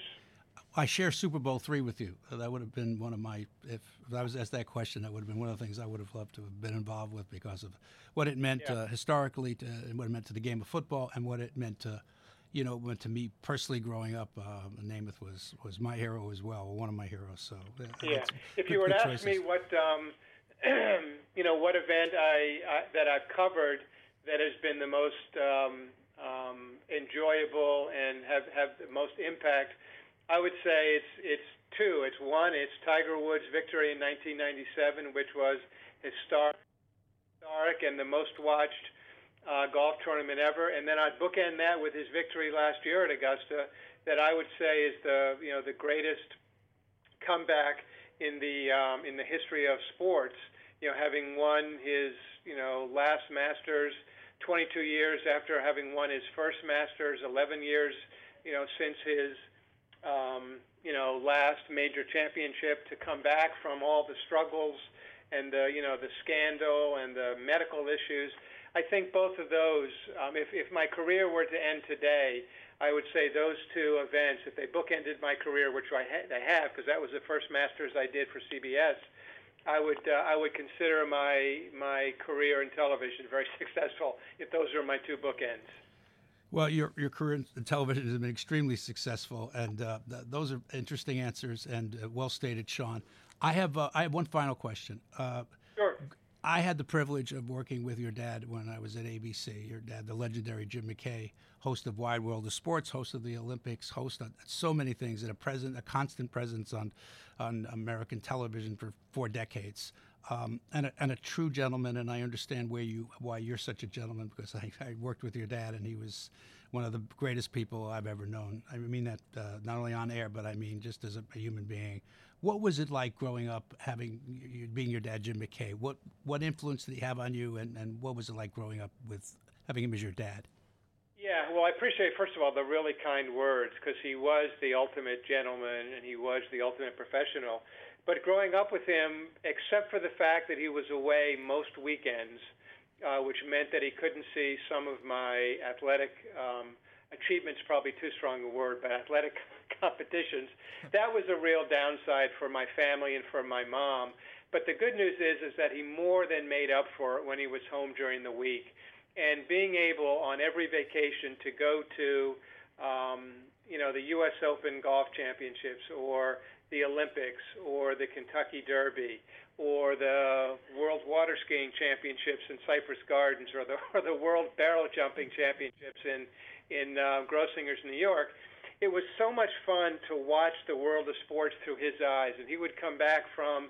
I share Super Bowl three with you. Uh, That would have been one of my if, if I was asked that question. That would have been one of the things I would have loved to have been involved with because of what it meant Yeah. uh, historically, to, and what it meant to the game of football, and what it meant to, you know, meant to me personally growing up. Uh, Namath was was my hero as well, one of my heroes. So Yeah. If good- you were to ask me what, um, you know, what event I, I that I've covered that has been the most um, um, enjoyable and have have the most impact, I would say it's it's two. It's one. It's Tiger Woods' victory in 1997, which was historic, historic and the most watched uh, golf tournament ever. And then I'd bookend that with his victory last year at Augusta, that I would say is the you know the greatest comeback in the um, in the history of sports. You know, having won his you know last Masters, 22 years after having won his first Masters, 11 years you know since his um, you know last major championship to come back from all the struggles and the you know the scandal and the medical issues. I think both of those. Um, if if my career were to end today, I would say those two events, if they bookended my career, which I, ha- I have, because that was the first Masters I did for CBS, I would uh, I would consider my my career in television very successful if those are my two bookends. Well, your your career in television has been extremely successful, and uh, th- those are interesting answers and uh, well stated, Sean. I have uh, I have one final question. Uh, Sure. I had the privilege of working with your dad when I was at ABC. Your dad, the legendary Jim McKay, host of Wide World of Sports, host of the Olympics, host of so many things, and a present, a constant presence on on American television for four decades. Um, and, a, and a true gentleman, and I understand where you why you're such a gentleman because I, I worked with your dad, and he was one of the greatest people I've ever known. I mean that uh, not only on air, but I mean just as a, a human being. What was it like growing up, having being your dad, Jim McKay? What what influence did he have on you, and, and what was it like growing up with having him as your dad? Yeah, well, I appreciate first of all the really kind words because he was the ultimate gentleman and he was the ultimate professional. But growing up with him, except for the fact that he was away most weekends, uh, which meant that he couldn't see some of my athletic um, achievements, probably too strong a word, but athletic competitions, that was a real downside for my family and for my mom. But the good news is, is that he more than made up for it when he was home during the week and being able on every vacation to go to um, you know the U.S. Open golf championships or the Olympics or the Kentucky Derby or the World Water Skiing Championships in Cypress Gardens or the or the World Barrel Jumping Championships in in uh, Grossinger's, New York. It was so much fun to watch the world of sports through his eyes, and he would come back from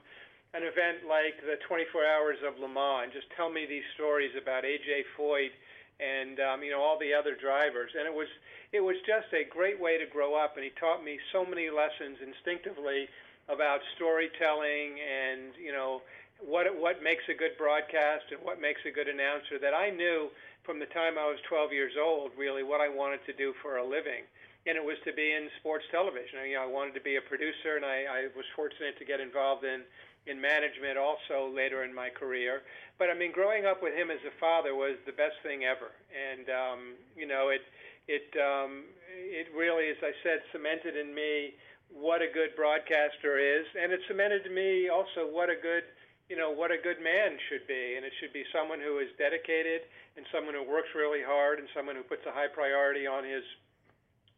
an event like the 24 Hours of Le Mans and just tell me these stories about AJ Foyt and um, you know all the other drivers, and it was it was just a great way to grow up, and he taught me so many lessons instinctively about storytelling and you know what what makes a good broadcast and what makes a good announcer that I knew from the time I was 12 years old really what I wanted to do for a living. And it was to be in sports television. You know I wanted to be a producer and I, I was fortunate to get involved in in management also later in my career. But I mean growing up with him as a father was the best thing ever. And um, you know it it um, it really as I said cemented in me what a good broadcaster is, and it cemented to me also what a good, you know, what a good man should be, and it should be someone who is dedicated and someone who works really hard and someone who puts a high priority on his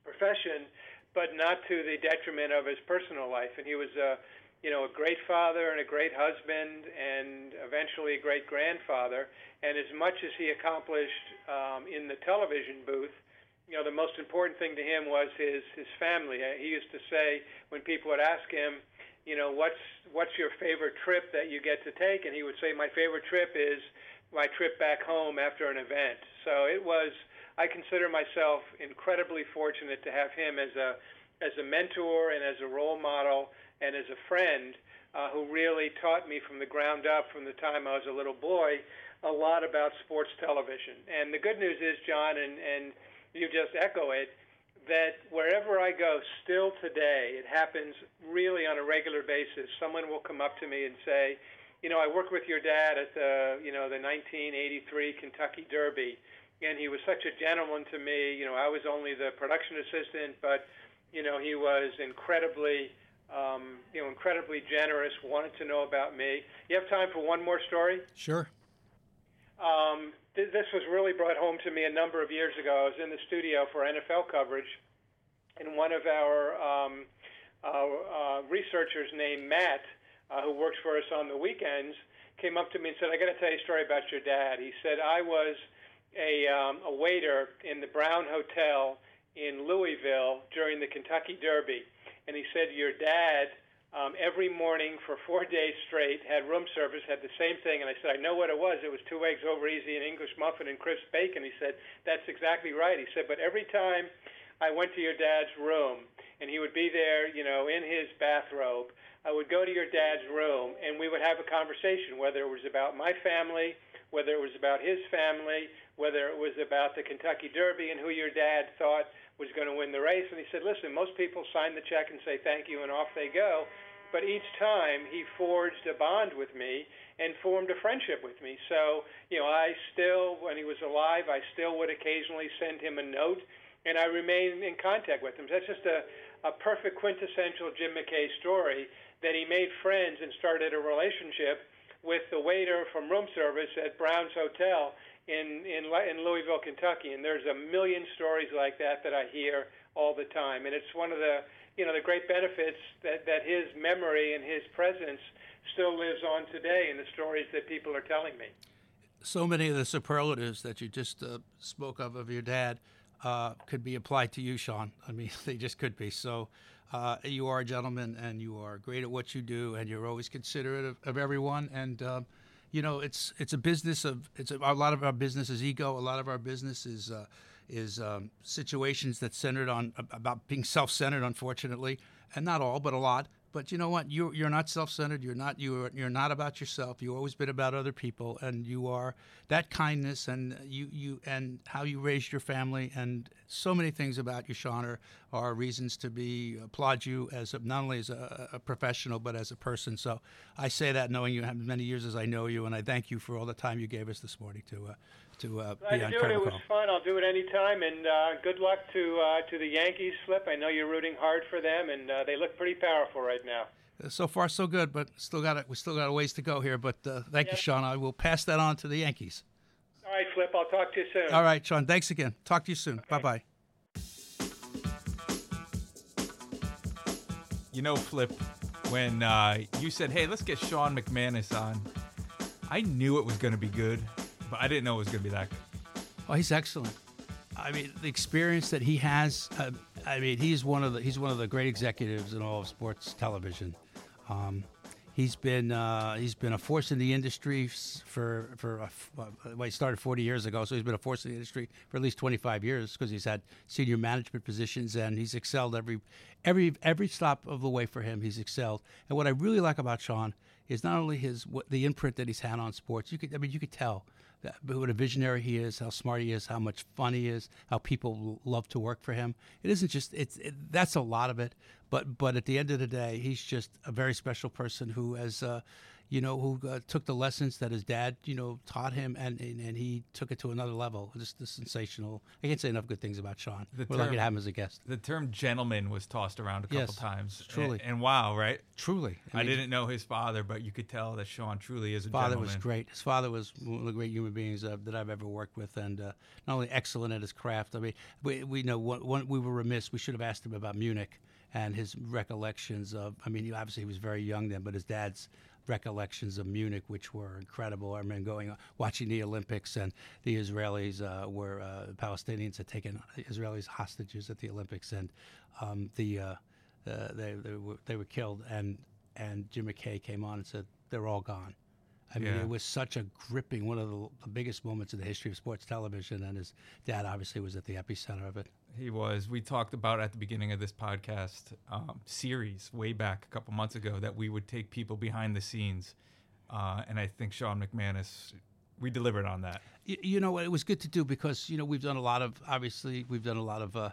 profession, but not to the detriment of his personal life. And he was a, you know, a great father and a great husband, and eventually a great grandfather. And as much as he accomplished um, in the television booth, you know, the most important thing to him was his his family. He used to say when people would ask him, you know, what's what's your favorite trip that you get to take, and he would say, my favorite trip is my trip back home after an event. So it was. I consider myself incredibly fortunate to have him as a as a mentor and as a role model and as a friend uh, who really taught me from the ground up from the time I was a little boy a lot about sports television. And the good news is, John, and and you just echo it, that wherever I go, still today, it happens really on a regular basis. Someone will come up to me and say, you know, I worked with your dad at the, you know, the 1983 Kentucky Derby, and he was such a gentleman to me. You know, I was only the production assistant, but You know, he was incredibly, um, you know, incredibly generous. Wanted to know about me. You have time for one more story? Sure. Um, th- this was really brought home to me a number of years ago. I was in the studio for NFL coverage, and one of our um, uh, uh, researchers named Matt, uh, who works for us on the weekends, came up to me and said, "I got to tell you a story about your dad." He said, "I was a, um, a waiter in the Brown Hotel in Louisville during the Kentucky Derby, and he said your dad." Um, every morning for four days straight, had room service, had the same thing. And I said, I know what it was. It was two eggs over easy, an English muffin, and crisp bacon. He said, That's exactly right. He said, But every time I went to your dad's room, and he would be there, you know, in his bathrobe, I would go to your dad's room, and we would have a conversation, whether it was about my family, whether it was about his family, whether it was about the Kentucky Derby, and who your dad thought was going to win the race. And he said, listen, most people sign the check and say thank you, and off they go. But each time he forged a bond with me and formed a friendship with me. So, you know, I still, when he was alive, I still would occasionally send him a note, and I remain in contact with him. That's just a, a perfect quintessential Jim McKay story that he made friends and started a relationship with the waiter from room service at Brown's Hotel in in in Louisville, Kentucky, and there's a million stories like that that I hear all the time, and it's one of the you know the great benefits that that his memory and his presence still lives on today in the stories that people are telling me. So many of the superlatives that you just uh, spoke of of your dad uh, could be applied to you, Sean. I mean, they just could be. So. Uh, you are a gentleman, and you are great at what you do, and you're always considerate of, of everyone. And um, you know, it's it's a business of it's a, a, lot of our business is ego. A lot of our business is uh, is um, situations that centered on about being self-centered, unfortunately, and not all, but a lot. But you know what? You you're not self-centered. You're not you are, you're not about yourself. You've always been about other people, and you are that kindness and you you and how you raised your family and so many things about you, Sean, are, reasons to be applaud you as a, not only as a, a, professional but as a person. So I say that knowing you have many years as I know you, and I thank you for all the time you gave us this morning to. Uh, to uh, Glad be on to do it. It was Call. fun. I'll do it anytime. And uh, good luck to uh, to the Yankees, Flip. I know you're rooting hard for them, and uh, they look pretty powerful right now. Uh, so far, so good, but still got it. We still got a ways to go here. But uh, thank Yep. you, Sean. I will pass that on to the Yankees. All right, Flip. I'll talk to you soon. All right, Sean. Thanks again. Talk to you soon. Bye bye. You know, Flip, when uh, you said, "Hey, let's get Sean McManus on," I knew it was going to be good, but I didn't know it was going to be that good. Oh, he's excellent. I mean, the experience that he has. Uh, I mean, he's one of the he's one of the great executives in all of sports television. Um, he's been uh, he's been a force in the industry for for uh, well, he started 40 years ago, so he's been a force in the industry for at least 25 years because he's had senior management positions and he's excelled every every every stop of the way for him. He's excelled. And what I really like about Sean is not only his what, the imprint that he's had on sports. You could I mean you could tell what a visionary he is, how smart he is, how much fun he is, how people love to work for him. It isn't just it's it, that's a lot of it, but but at the end of the day, he's just a very special person who has. Uh, you know, who uh, took the lessons that his dad, you know, taught him, and, and, and he took it to another level. Just the sensational. I can't say enough good things about Sean. The We're lucky term- to have him as a guest. The term "gentleman" was tossed around a couple Yes, times, truly. And, and wow, right? Truly, I, mean, didn't know his father, but you could tell that Sean truly is a His father gentleman. was great. His father was one of the great human beings uh, that I've ever worked with, and uh, not only excellent at his craft. I mean, we, we know one, one, we were remiss. We should have asked him about Munich and his recollections of. I mean, obviously he was very young then, but his dad's recollections of Munich, which were incredible. I remember going watching the Olympics, and the Israelis uh, were uh, the Palestinians had taken Israelis hostages at the Olympics, and um, the uh, uh, they they were they were killed, and and Jim McKay came on and said they're all gone. I mean, Yeah. it was such a gripping, one of the, the biggest moments in the history of sports television, and his dad obviously was at the epicenter of it. He was. We talked about at the beginning of this podcast um, series way back a couple months ago that we would take people behind the scenes, uh, and I think Sean McManus, we delivered on that. you, you know what it was good to do because you know we've done a lot of obviously we've done a lot of uh,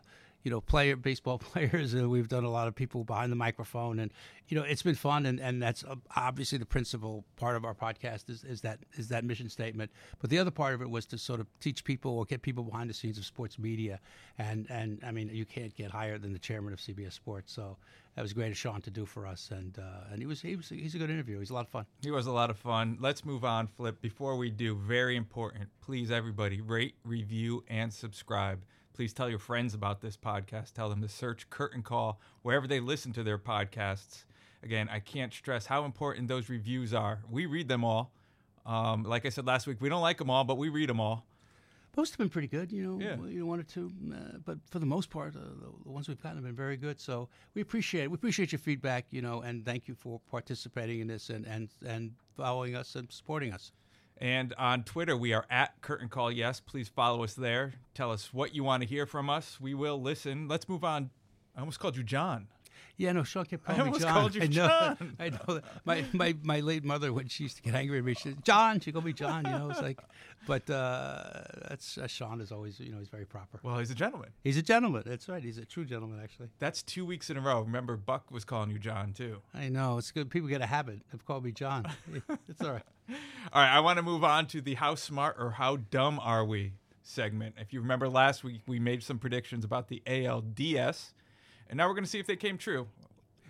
you know, player baseball players. And we've done a lot of people behind the microphone, and you know, it's been fun. And, and that's uh, obviously the principal part of our podcast is, is that is that mission statement. But the other part of it was to sort of teach people or get people behind the scenes of sports media. And and I mean, you can't get higher than the chairman of CBS Sports. So that was great of Sean to do for us. And uh, and he was he was he's a good interview. He's a lot of fun. He was a lot of fun. Let's move on, Flip. Before we do, very important, please, everybody, rate, review, and subscribe. Please tell your friends about this podcast. Tell them to search Curtain Call wherever they listen to their podcasts. Again, I can't stress how important those reviews are. We read them all. Um, like I said last week, we don't like them all, but we read them all. Most have been pretty good, you know, Yeah. you know, one or two, uh, but for the most part, uh, the, ones we've gotten have been very good. So we appreciate it. We appreciate your feedback, you know, and thank you for participating in this and and and following us and supporting us. And on Twitter, we are at Curtain Call Yes. Please follow us there. Tell us what you want to hear from us. We will listen. Let's move on. I almost called you John. Yeah, no, Sean kept I calling me almost John. called you I know, John. I know. that. My, my my late mother, when she used to get angry at me, she said, "John," she called me John. You know, it's like, but uh, that's uh, Sean is always, you know, he's very proper. Well, he's a gentleman. He's a gentleman. That's right. He's a true gentleman, actually. That's two weeks in a row. Remember, Buck was calling you John, too. I know. It's good. People get a habit of calling me John. it's all right. All right, I want to move on to the How Smart or How Dumb Are We segment. If you remember last week, we made some predictions about the ALDS, and now we're going to see if they came true.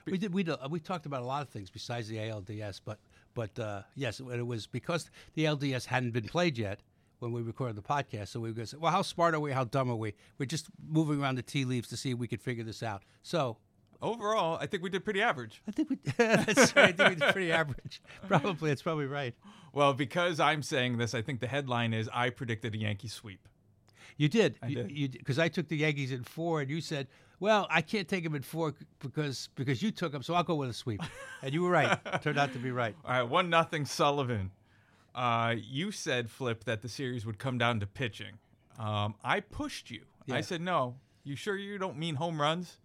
We did. We did, we talked about a lot of things besides the ALDS, but but uh, yes, it was because the LDS hadn't been played yet when we recorded the podcast. So we were going to say, well, how smart are we? How dumb are we? We're just moving around the tea leaves to see if we could figure this out. So Overall, I think we did pretty average. I think we that's right. I think we did pretty average. Probably, it's probably right. Well, because I'm saying this, I think the headline is I predicted a Yankee sweep. You did. I did. Because I took the Yankees in four, and you said, "Well, I can't take him in four because because you took him, so I'll go with a sweep." and you were right. Turned out to be right. All right, one nothing Sullivan. Uh, you said Flip that the series would come down to pitching. Um, I pushed you. I said no. You sure you don't mean home runs?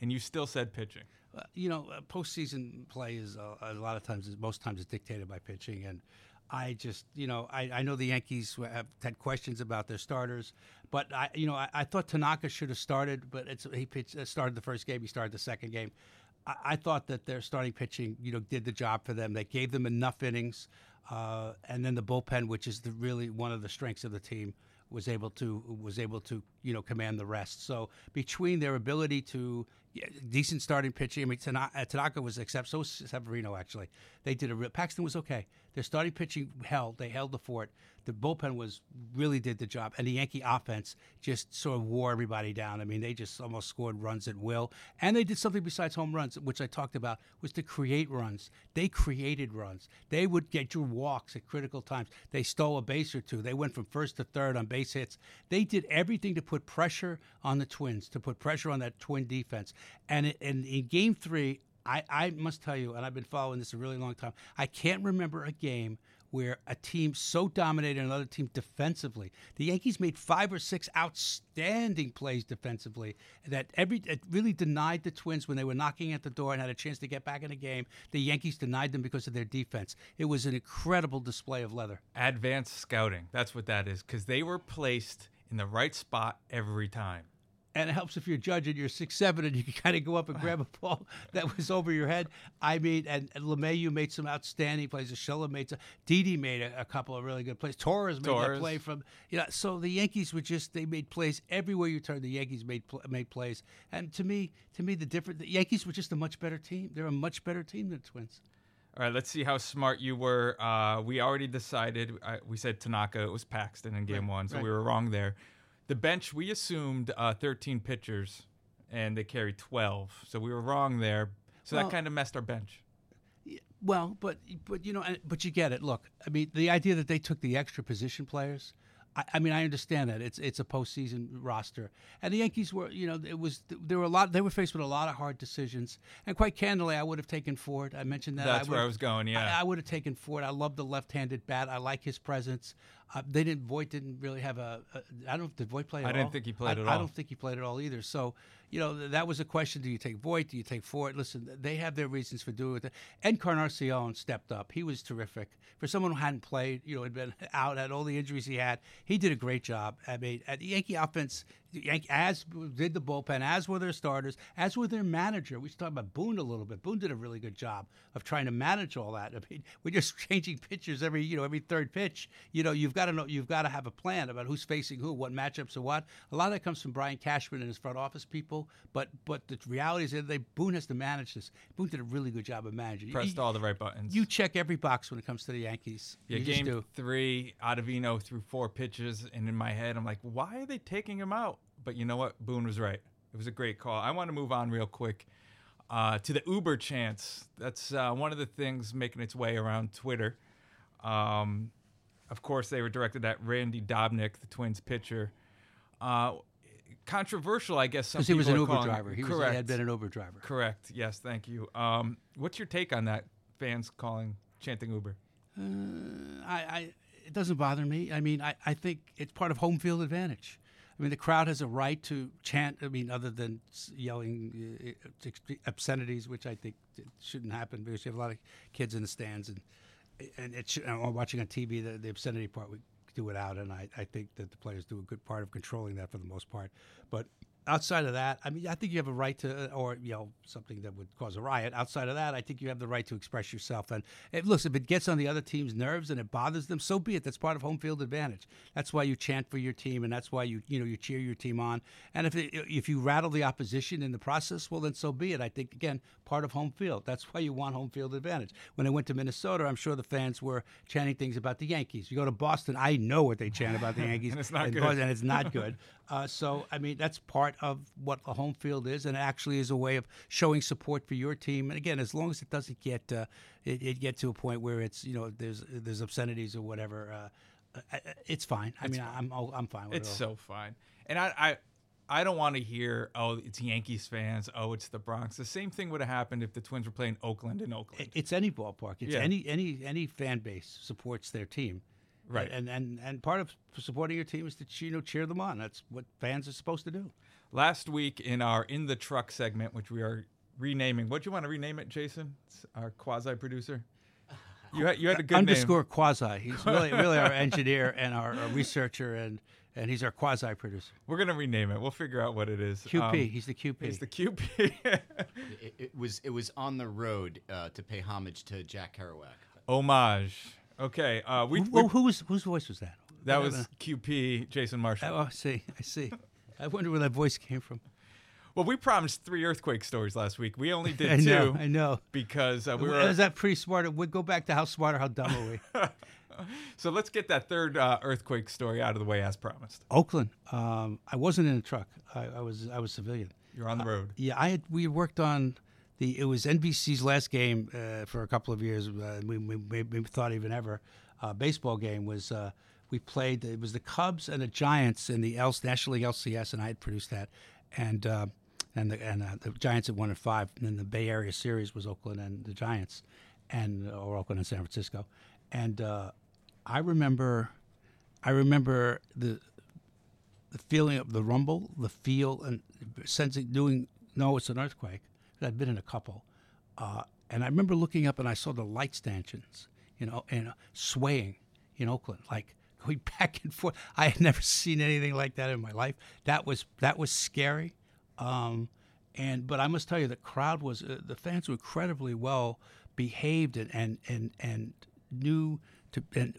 And you still said pitching. Uh, you know, uh, postseason play is uh, a lot of times, most times, is dictated by pitching, and I just, you know, I, I know the Yankees have had questions about their starters, but I, you know, I, I thought Tanaka should have started, but it's he pitched, uh, started the first game, he started the second game. I, I thought that their starting pitching, you know, did the job for them. They gave them enough innings, uh, and then the bullpen, which is the, really one of the strengths of the team, was able to was able to you know command the rest. So between their ability to yeah, decent starting pitching, I mean Tanaka, uh, Tanaka was except so was Severino actually. They did a real. Paxton was okay. Their starting pitching held. They held the fort. The bullpen was really did the job, and the Yankee offense just sort of wore everybody down. I mean, they just almost scored runs at will, and they did something besides home runs, which I talked about, was to create runs. They created runs. They would get your walks at critical times. They stole a base or two. They went from first to third on base hits. They did everything to put pressure on the Twins, to put pressure on that Twin defense. And it, and in Game Three, I, I must tell you, and I've been following this a really long time. I can't remember a game where a team so dominated another team defensively. The Yankees made five or six outstanding plays defensively that every it really denied the Twins when they were knocking at the door and had a chance to get back in the game. The Yankees denied them because of their defense. It was an incredible display of leather. Advanced scouting. That's what that is. Because they were placed in the right spot every time. And it helps if you're judging. You're six seven, and you can kind of go up and grab a ball that was over your head. I mean, and, and LeMahieu made some outstanding plays. Shella made some. Didi made a, a couple of really good plays. Torres made Torres. that play from. You know, so the Yankees were just they made plays everywhere you turned. The Yankees made pl- made plays, and to me, to me, the different the Yankees were just a much better team. They're a much better team than the Twins. All right, let's see how smart you were. Uh, we already decided. Uh, we said Tanaka. It was Paxton in game Right, one, so right. we were wrong there. The bench, we assumed uh, 13 pitchers, and they carried 12. So we were wrong there. So Well- that kind of messed our bench. Well, but but you know, but you get it. Look, I mean, the idea that they took the extra position players. I, I mean, I understand that it's it's a postseason roster, and the Yankees were, you know, it was there were a lot. They were faced with a lot of hard decisions, and quite candidly, I would have taken Ford. I mentioned that. That's I where I was going, yeah. I, I would have taken Ford. I love the left-handed bat. I like his presence. Uh, they didn't. Voit didn't really have a. a I don't. Did Voit play? At I didn't all? think he played I, at all. I don't think he played at all either. So, you know, th- that was a question. Do you take Voit? Do you take Ford? Listen, they have their reasons for doing it. Encarnacion stepped up. He was terrific. For someone who hadn't played, you know, had been out, had all the injuries he had, he did a great job. I mean, uh, the Yankee offense as did the bullpen, as were their starters, as were their manager. We should talk about Boone a little bit. Boone did a really good job of trying to manage all that. I mean, we're just changing pitchers every you know every third pitch. You know, you've got to know you've got to have a plan about who's facing who, what matchups are what. A lot of that comes from Brian Cashman and his front office people. But but the reality is that they Boone has to manage this. Boone did a really good job of managing. Pressed You- all the right buttons. You check every box when it comes to the Yankees. Yeah, You game three, Ottavino threw four pitches, and in my head, I'm like, why are they taking him out? But you know what? Boone was right. It was a great call. I want to move on real quick uh, to the Uber chance. That's uh, one of the things making its way around Twitter. Um, of course, they were directed at Randy Dobnak, the Twins pitcher. Uh, controversial, I guess. Some Because he was an Uber calling driver. He, was, Correct. he had been an Uber driver. Correct. Yes, thank you. Um, what's your take on that? Fans calling, chanting Uber. I, I it doesn't bother me. I mean, I, I think it's part of home field advantage. I mean, the crowd has a right to chant. I mean, other than yelling uh, obscenities, which I think shouldn't happen because you have a lot of kids in the stands and and it should, or watching on TV. The, the obscenity part we do it out, and I, I think that the players do a good part of controlling that for the most part. But outside of that, I mean, I think you have a right to, or you know, something that would cause a riot. Outside of that, I think you have the right to express yourself. And it, looks, if it gets on the other team's nerves and it bothers them, so be it. That's part of home field advantage. That's why you chant for your team, and that's why you, you know, you cheer your team on. And if it, if you rattle the opposition in the process, well, then so be it. I think again, part of home field. That's why you want home field advantage. When I went to Minnesota, I'm sure the fans were chanting things about the Yankees. You go to Boston, I know what they chant about the Yankees, And it's not in good. Boston, and it's not good. Uh, so, I mean, that's part of what a home field is, and actually is a way of showing support for your team. And again, as long as it doesn't get uh, it, it get to a point where it's you know there's there's obscenities or whatever, uh, uh, it's fine. I mean, I'm I'm fine with It's it. all. so fine. And I, I, I don't want to hear, oh, it's Yankees fans. Oh, it's the Bronx. The same thing would have happened if the Twins were playing Oakland in Oakland. It- it's any ballpark. It's Yeah. any any any fan base supports their team. Right. And and and part of supporting your team is to you know cheer them on. That's what fans are supposed to do. Last week in our In the Truck segment, which we are renaming, what do you want to rename it, Jason? It's our quasi producer. You had, you had a good Underscore quasi. He's really really our engineer and our, our researcher and and he's our quasi producer. We're gonna rename it. We'll figure out what it is. QP. Um, he's the QP. He's the QP. It, it was it was on the road uh, to pay homage to Jack Kerouac. Homage. Okay. Uh, we, who, we- who was whose voice was that? that was QP Jason Marshall. Oh, I see. I see. I wonder where that voice came from. Well, we promised three earthquake stories last week. We only did I two know. I know. because uh, we were. Is that pretty smart? We go back to how smart or how dumb are we? So let's get that third uh, earthquake story out of the way as promised. Oakland. Um, I wasn't in a truck. I, I was I was civilian. You're on the road. Yeah, I had we worked on the it was NBC's last game uh, for a couple of years. Uh, we, we, we thought even ever uh, baseball game was uh, we played it was the Cubs and the Giants in the L, National League LCS, and I had produced that, and uh, and the and uh, the Giants had won at five, and then the Bay Area series was Oakland and the Giants, and or Oakland and San Francisco, and uh, I remember, I remember the the feeling of the rumble, the feel, and sensing, doing, no, it's an earthquake. I'd been in a couple. Uh, and I remember looking up and I saw the light stanchions, you know, and uh, swaying in Oakland, like going back and forth. I had never seen anything like that in my life. That was that was scary. Um, and but I must tell you, the crowd was uh, the fans were incredibly well behaved and and and, and knew to and,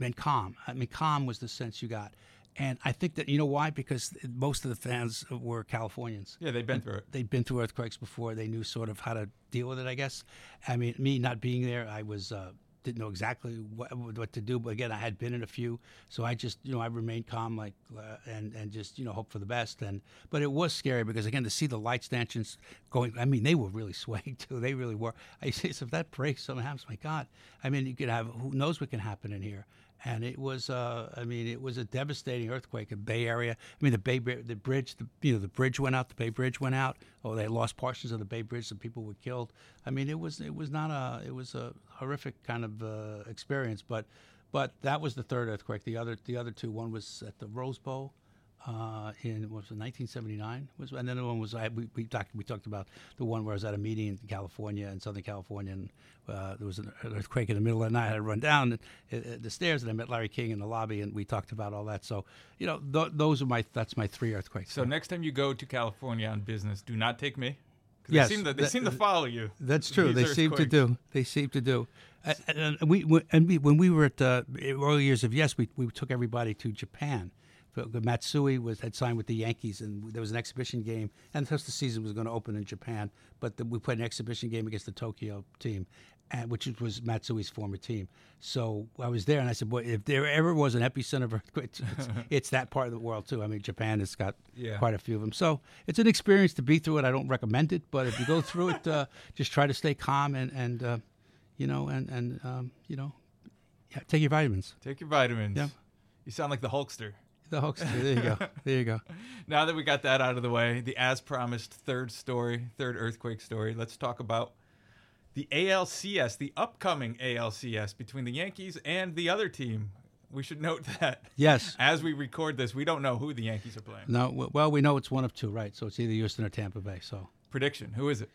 and calm. I mean, calm was the sense you got. And I think that you know why? Because most of the fans were Californians. Yeah, they've been through it. They'd been through earthquakes before. They knew sort of how to deal with it. I guess. I mean, me not being there, I was uh, didn't know exactly what, what to do. But again, I had been in a few, so I just you know I remained calm, like uh, and and just you know hope for the best. And but it was scary because again to see the light stanchions going. I mean, they were really swaying too. They really were. I say, so if that breaks, something happens. My God, I mean, you could have who knows what can happen in here and it was uh, I mean it was a devastating earthquake in Bay Area. I mean the Bay the bridge the you know the bridge went out the Bay Bridge went out. Oh, they lost portions of the Bay Bridge. Some people were killed. I mean it was it was not a it was a horrific kind of uh, experience. But but that was the third earthquake. The other the other two one was at the Rose Bowl. Uh, in what was it 1979 was and then the one was I, we we talked we talked about the one where I was at a meeting in California in Southern California and uh, there was an earthquake in the middle of the night I had to run down uh, the stairs and I met Larry King in the lobby and we talked about all that so you know th- those are my that's my three earthquakes So next time you go to California on business, do not take me. Yes, they seem to, they that- seem to follow you. That's true. They seem to do. They seem to do. And, and we we- and we, when we were at uh, early years of yes, we we took everybody to Japan. Matsui was had signed with the Yankees, and there was an exhibition game, and the season was going to open in Japan. But the, we played an exhibition game against the Tokyo team, and, which was Matsui's former team. So I was there, and I said, "Boy, if there ever was an epicenter of earthquakes, it's, it's that part of the world too. I mean, Japan has got Yeah. quite a few of them. So it's an experience to be through it. I don't recommend it, but if you go through it, uh, just try to stay calm and and uh, you know and and um, you know, yeah, take your vitamins. Take your vitamins. Yeah. You sound like the Hulkster. The Hulkster. There you go. There you go. Now that we got that out of the way, the as promised third story, third earthquake story, let's talk about the ALCS, the upcoming ALCS between the Yankees and the other team. We should note that Yes. as we record this, we don't know who the Yankees are playing. No. Well, we know it's one of two, right? So it's either Houston or Tampa Bay. So Prediction: Who is it?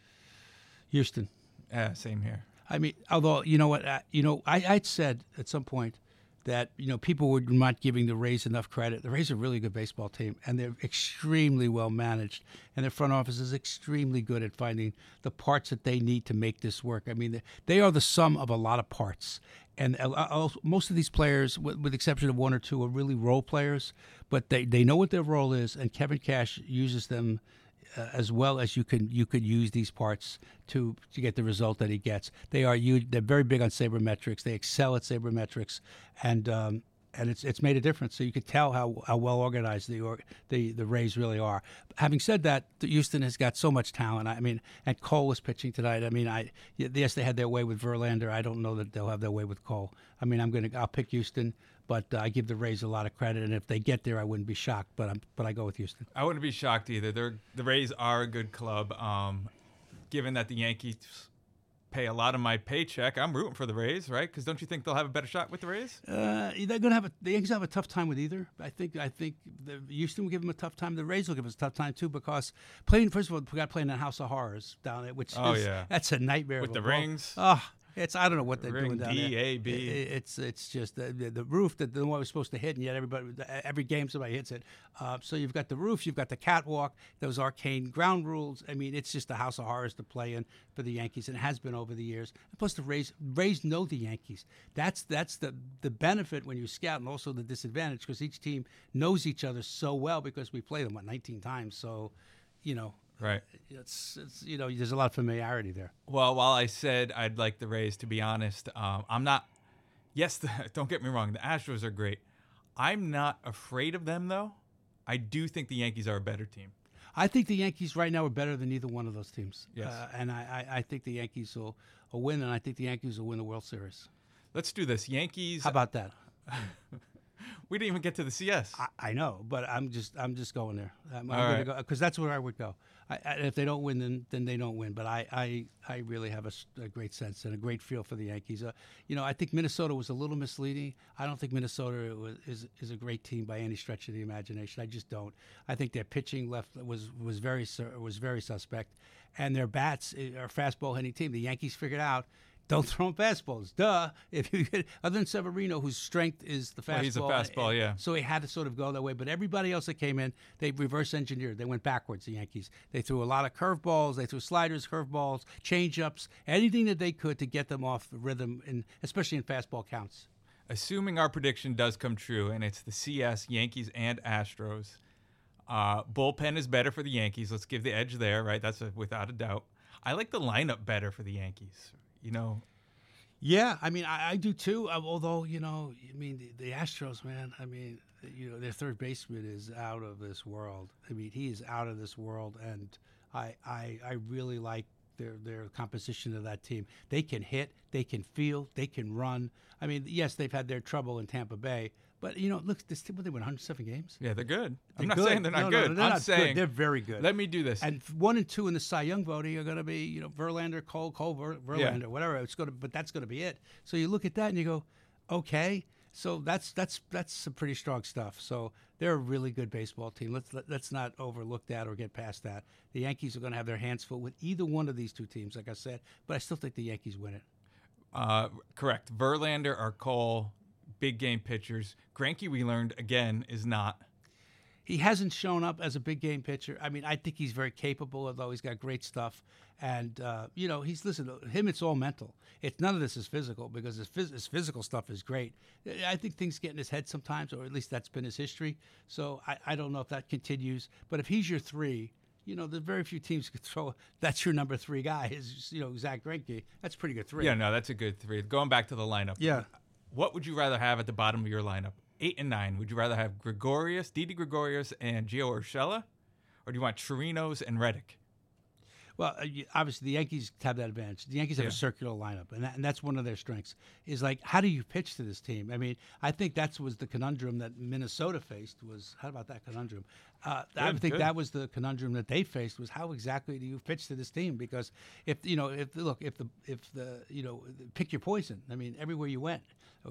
Houston. Yeah, same here. I mean, although you know what, uh, you know, I I'd said at some point that you know people were not giving the Rays enough credit. The Rays are a really good baseball team, and they're extremely well managed, and their front office is extremely good at finding the parts that they need to make this work. I mean, they, are the sum of a lot of parts. And most of these players, with, with the exception of one or two, are really role players, but they, they know what their role is, and Kevin Cash uses them uh, as well as you can you could use these parts to to get the result that he gets. They are huge. They're very big on sabermetrics. They excel at sabermetrics, and um, and it's it's made a difference. So you could tell how, how well organized the or, the the Rays really are. Having said that, Houston has got so much talent. I mean, and Cole was pitching tonight. I mean, I yes they had their way with Verlander. I don't know that they'll have their way with Cole. I mean, I'm gonna I'll pick Houston. But uh, I give the Rays a lot of credit, and if they get there, I wouldn't be shocked. But I'm, but I go with Houston. I wouldn't be shocked either. They're, the Rays are a good club. Um, given that the Yankees pay a lot of my paycheck, I'm rooting for the Rays, right? Because don't you think they'll have a better shot with the Rays? Uh, they're going to have a, the Yankees have a tough time with either. I think I think the Houston will give them a tough time. The Rays will give us a tough time too because playing first of all we got playing in House of Horrors down there, which Oh, is, yeah. that's a nightmare With the ball. rings. Oh, it's I don't know what they're Ring doing down D, there. A, B. I- I- It's it's just the, the, the roof that the one was supposed to hit, and yet everybody every game somebody hits it. Uh, so you've got the roof, you've got the catwalk, those arcane ground rules. I mean, it's just a house of horrors to play in for the Yankees, and has been over the years. And plus, the Rays Rays know the Yankees. That's that's the the benefit when you scout, and also the disadvantage because each team knows each other so well because we play them what 19 times. So, you know, Right. it's, it's you know there's a lot of familiarity there. Well, while I said I'd like the Rays, to be honest, um, I'm not. Yes, the, don't get me wrong. The Astros are great. I'm not afraid of them, though. I do think the Yankees are a better team. I think the Yankees right now are better than either one of those teams. Yes. Uh, and I, I, I think the Yankees will, will win, and I think the Yankees will win the World Series. Let's do this. Yankees. How about that? we didn't even get to the CS. I, I know, but I'm just I'm just going there. I'm, I'm right. go because that's where I would go. I, I, if they don't win, then then they don't win. But I I, I really have a great sense and a great feel for the Yankees. Uh, you know, I think Minnesota was a little misleading. I don't think Minnesota was, is is a great team by any stretch of the imagination. I just don't. I think their pitching left was was very was very suspect, and their bats eh, are a fastball hitting team. The Yankees figured out. Don't throw them fastballs. Duh. If you get, other than Severino, whose strength is the fastball. Well, he's a fastball, yeah. So he had to sort of go that way. But everybody else that came in, they reverse engineered. They went backwards, the Yankees. They threw a lot of curveballs, they threw sliders, curveballs, changeups, anything that they could to get them off the rhythm, and especially in fastball counts. Assuming our prediction does come true, and it's the CS, Yankees, and Astros, uh, bullpen is better for the Yankees. Let's give the edge there, right? That's a, without a doubt. I like the lineup better for the Yankees. You know, Yeah, I mean, I, I do too. uh, Although, you know, I mean, the, the Astros, man, I mean, you know, their third baseman is out of this world. I mean, he is out of this world, and I, I, I really like their their composition of that team. They can hit, they can feel, they can run. I mean, yes, they've had their trouble in Tampa Bay, but you know, look, this team, what, they win 107 games. yeah, they're good. They're I'm not good. saying they're not No, good. no, they're I'm not good. They're very good. Let me do this. And one and two in the Cy Young voting are going to be, you know, Verlander, Cole, Cole, Ver- Verlander, whatever. It's going to, but that's going to be it. So you look at that and you go, okay. So that's that's that's some pretty strong stuff. So they're a really good baseball team. Let's let, let's not overlook that or get past that. The Yankees are going to have their hands full with either one of these two teams, like I said. But I still think the Yankees win it. Uh, correct. Verlander or Cole, big game pitchers. Greinke, we learned again, is not. he hasn't shown up as a big game pitcher. I mean, I think he's very capable, although he's got great stuff. And uh, you know, he's listen. To him, it's all mental. It's none of this is physical because his, phys- his physical stuff is great. I think things get in his head sometimes, or at least that's been his history. So I, I don't know if that continues. But if he's your three, you know, there's very few teams could throw. That's your number three guy. Is you know Zach Greinke. That's a pretty good three. Yeah, no, that's a good three. Going back to the lineup. Yeah. What would you rather have at the bottom of your lineup? Eight and nine. Would you rather have Gregorius, Didi Gregorius, and Gio Urshela? Or do you want Chirinos and Reddick? Well, uh, obviously the Yankees have that advantage. The Yankees have Yeah. a circular lineup, and, that, and that's one of their strengths. Is like, how do you pitch to this team? I mean, I think that was the conundrum that Minnesota faced. Was how about that conundrum? Uh, I think good. that was the conundrum that they faced. Was how exactly do you pitch to this team? Because if you know, if look, if the if the you know, pick your poison. I mean, everywhere you went,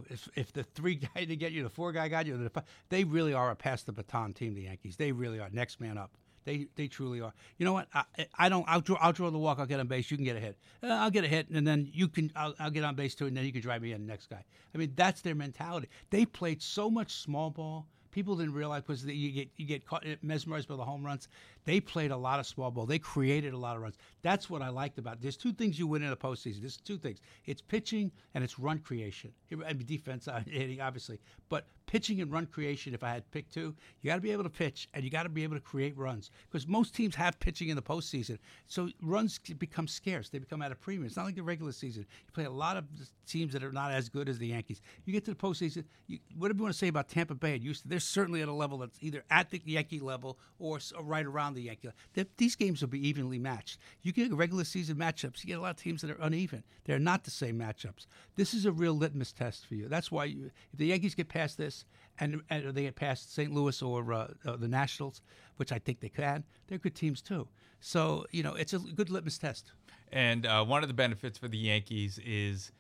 if if the three guy to get you, the four guy got you, the fi- they really are a pass the baton team. The Yankees, they really are next man up. They they truly are. You know what? I, I don't. I'll draw. I'll draw the walk. I'll get on base. You can get a hit. Uh, I'll get a hit, and then you can. I'll, I'll get on base too, and then you can drive me in. The next guy. I mean, that's their mentality. They played so much small ball. People didn't realize because you get you get caught mesmerized by the home runs. They played a lot of small ball. They created a lot of runs. That's what I liked about. it. There's two things you win in a postseason. There's two things. It's pitching and it's run creation. I mean, defense, uh, hitting, obviously, but pitching and run creation. If I had picked two, you got to be able to pitch and you got to be able to create runs because most teams have pitching in the postseason. So runs become scarce. They become at a premium. It's not like the regular season. You play a lot of teams that are not as good as the Yankees. You get to the postseason. You, whatever you want to say about Tampa Bay and Houston, they're certainly at a level that's either at the Yankee level or right around the Yankee. level. They- These games will be evenly matched. You get regular season matchups. You get a lot of teams that are uneven. They're not the same matchups. This is a real litmus test for you. That's why you, if the Yankees get past this and, and they get past St. Louis or uh, uh, the Nationals, which I think they can, they're good teams too. So you know it's a good litmus test. And uh, one of the benefits for the Yankees is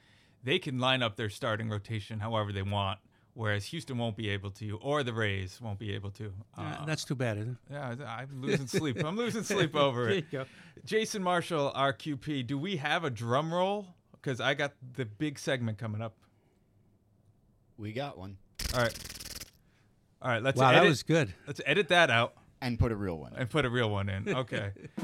they can line up their starting rotation however they want, whereas Houston won't be able to, or the Rays won't be able to. Uh, that's too bad, isn't it? Yeah, I'm losing sleep. I'm losing sleep over There it. you go. Jason Marshall, RQP, do we have a drum roll? Because I got the big segment coming up. We got one. All right. All right, let's Wow, edit, that was good. Let's edit that out And put a real one. and put a real one in. Okay.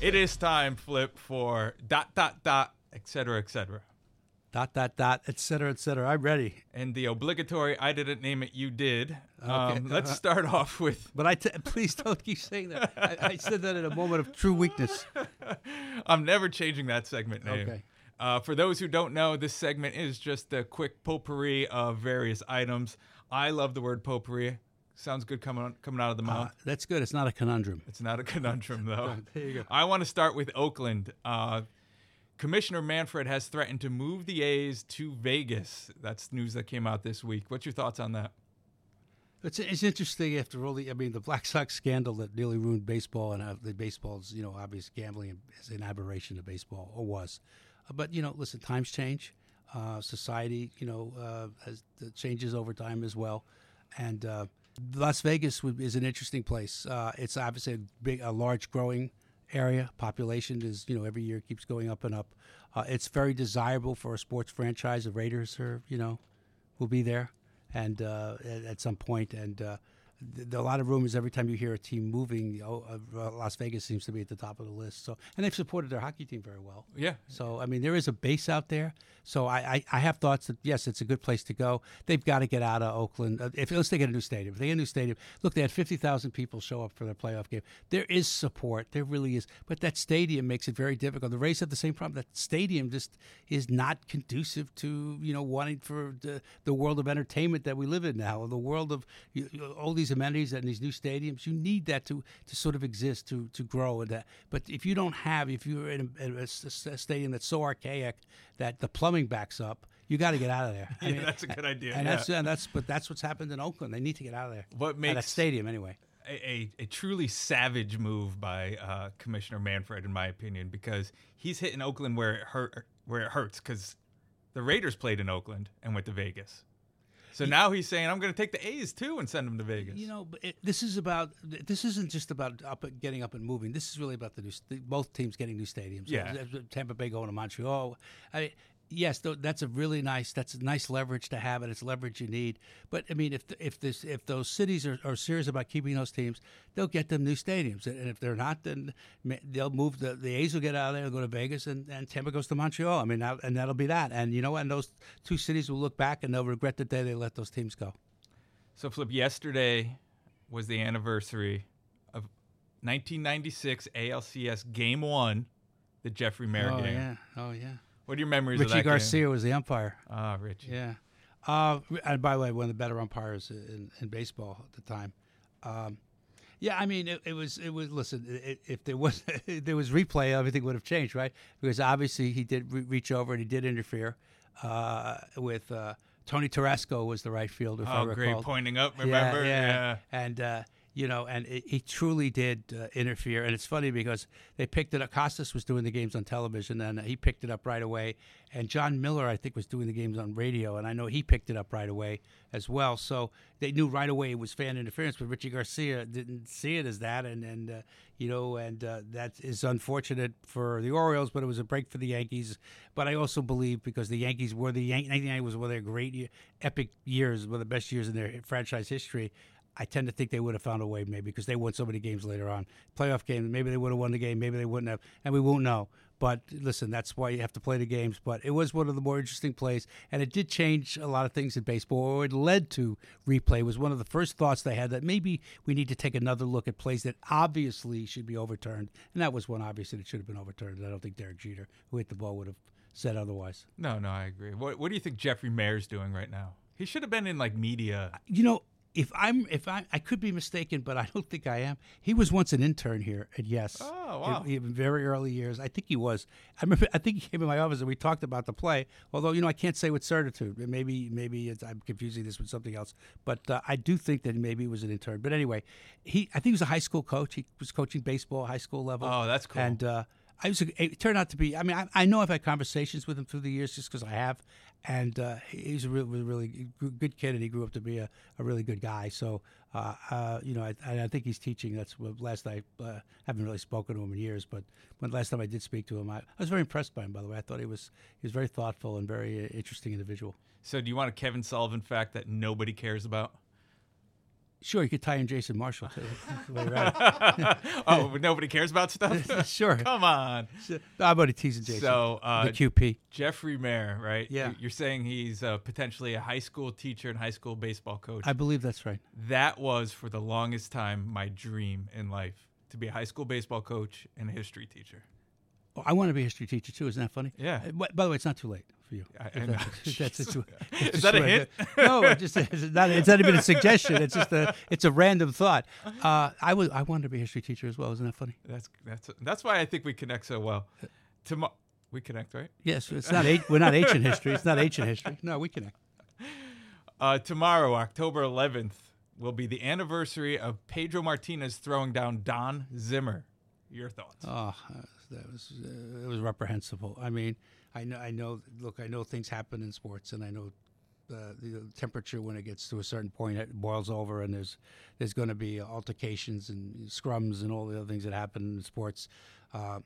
it is time, Flip, for dot, dot, dot, et cetera, et cetera. Dot dot dot, et cetera, et cetera. I'm ready. And the obligatory I didn't name it, you did. Okay. Um, let's start off with But I t- please don't keep saying that. I, I said that in a moment of true weakness. I'm never changing that segment name. Okay. Uh, for those who don't know, this segment is just a quick potpourri of various items. I love the word potpourri. Sounds good coming on, coming out of the Uh, mouth. that's good. It's not a conundrum. It's not a conundrum, though. There you go. I want to start with Oakland. Uh, Commissioner Manfred has threatened to move the A's to Vegas. That's news that came out this week. What's your thoughts on that? It's, it's interesting after all the, I mean, the Black Sox scandal that nearly ruined baseball and uh, the baseball's, you know, obvious gambling is an aberration of baseball, or was. Uh, but, you know, listen, times change. Uh, society, you know, uh, has, changes over time as well. And uh, Las Vegas is an interesting place. Uh, it's obviously a big, a large growing area. Population is, you know, every year keeps going up and up. Uh, it's very desirable for a sports franchise. The Raiders are, you know, will be there, and uh, at, at some point, and uh, th- there are a lot of rumors every time you hear a team moving. Oh, uh, Las Vegas seems to be at the top of the list. So, and they've supported their hockey team very well. Yeah. So, I mean, there is a base out there. So, I, I, I have thoughts that yes, it's a good place to go. They've got to get out of Oakland. Uh, If unless they get a new stadium, if they get a new stadium, look, they had fifty thousand people show up for their playoff game. There is support, there really is, but that stadium makes it very difficult. The Rays have the same problem. That stadium just is not conducive to you know wanting for the, the world of entertainment that we live in now, the world of you, you- all these amenities and these new stadiums. You need that to to sort of exist to to grow and that. But if you don't have, if you're in a, in a a stadium that's so archaic that the plumbing backs up. You got to get out of there. Yeah, that's a good idea, And yeah. that's and that's but that's what's happened in Oakland. They need to get out of there. What At that stadium anyway? a, a, a truly savage move by uh, Commissioner Manfred, in my opinion, because he's hitting Oakland where it hurt, where it hurts, because The Raiders played in Oakland and went to Vegas. So now he's saying I'm going to take the A's too and send them to Vegas. You know, but it, this is about. This isn't just about up, getting up and moving. This is really about the new. Both teams getting new stadiums. Yeah. Tampa Bay going to Montreal. I mean, yes, that's a really nice. That's a nice leverage to have, and it's leverage you need. But I mean, if if this if those cities are, are serious about keeping those teams, they'll get them new stadiums. And if they're not, then they'll move. The, the A's will get out of there and go to Vegas, and, and Tampa goes to Montreal. I mean, that, and that'll be that. And you know, and those two cities will look back and they'll regret the day they let those teams go. So, Flip, yesterday was the anniversary of 1996 ALCS Game One, the Jeffrey Maier oh game. yeah, oh yeah. What are your memories of Richie Garcia was the umpire. game? Ah, Richie. Yeah. Uh, and by the way, one of the better umpires in, in baseball at the time. Um, yeah, I mean, it, it was it was. Listen, it, if there was if there was replay, everything would have changed, right? Because obviously he did re- reach over and he did interfere uh, with uh, Tony Tarasco was the right fielder. Oh, great pointing up. Yeah, Remember? Yeah, and uh, you know, and he truly did uh, interfere. And it's funny because they picked it up. Costas was doing the games on television, and he picked it up right away. And Jon Miller, I think, was doing the games on radio, and I know he picked it up right away as well. So they knew right away it was fan interference. But Richie Garcia didn't see it as that, and and uh, you know, and uh, that is unfortunate for the Orioles, but it was a break for the Yankees. But I also believe because the Yankees were the Yan- 1990 was one of their great, epic years, one of the best years in their franchise history. I tend to think they would have found a way, maybe because they won so many games later on, playoff games. Maybe they would have won the game, maybe they wouldn't have, and we won't know. But listen, that's why you have to play the games. But it was one of the more interesting plays, and it did change a lot of things in baseball. Or it led to replay. Was one of the first thoughts they had that maybe we need to take another look at plays that obviously should be overturned, and that was one obviously that should have been overturned. I don't think Derek Jeter, who hit the ball, would have said otherwise. No, no, I agree. What What do you think Jeffrey Maier's doing right now? He should have been in like media. you know, if I'm if I I could be mistaken, but I don't think I am. He was once an intern here at Yes. Oh, wow. In, in very early years, I think he was. I remember. I think he came in my office and we talked about the play. Although you know, I can't say with certitude. Maybe maybe it's, I'm confusing this with something else. But uh, I do think that maybe he was an intern. But anyway, he I think he was a high school coach. He was coaching baseball, high school level. Oh, that's cool. And uh, I was. It turned out to be. I mean, I, I know I've had conversations with him through the years, just because I have. And uh, he's a really, really good kid, and he grew up to be a, a really good guy. So, uh, uh, you know, I, I think he's teaching. That's what last I uh, haven't really spoken to him in years, but when last time I did speak to him, I, I was very impressed by him. By the way, I thought he was he was very thoughtful and very uh, interesting individual. So, do you want a Kevin Sullivan fact that nobody cares about? Sure, you could tie in Jason Marshall too. oh, but nobody cares about stuff. Sure. Come on. I'm only teasing Jason. So, uh, the QP. Jeffrey Maier, right? Yeah. You- You're saying he's uh, potentially a high school teacher and high school baseball coach. I believe that's right. that was for the longest time my dream in life to be a high school baseball coach and a history teacher. Oh, I want to be a history teacher too. Isn't that funny? Yeah. By the way, it's not too late for you. I- I that's- if that's Jeez. it's- it's Is that a hint? no, it's just it's not. It's not even a suggestion. It's just a. It's a random thought. Uh, I was. I wanted to be a history teacher as well. Isn't that funny? That's that's that's why I think we connect so well. Tomorrow we connect, right? Yes. It's not. We're not ancient history. It's not ancient history. No, we connect. Uh, tomorrow, October 11th, will be the anniversary of Pedro Martinez throwing down Don Zimmer. Your thoughts? Oh, that was uh, it was reprehensible. I mean, I know. I know. Look, I know things happen in sports, and I know. Uh, the temperature when it gets to a certain point it boils over and there's there's going to be altercations and scrums and all the other things that happen in sports uh,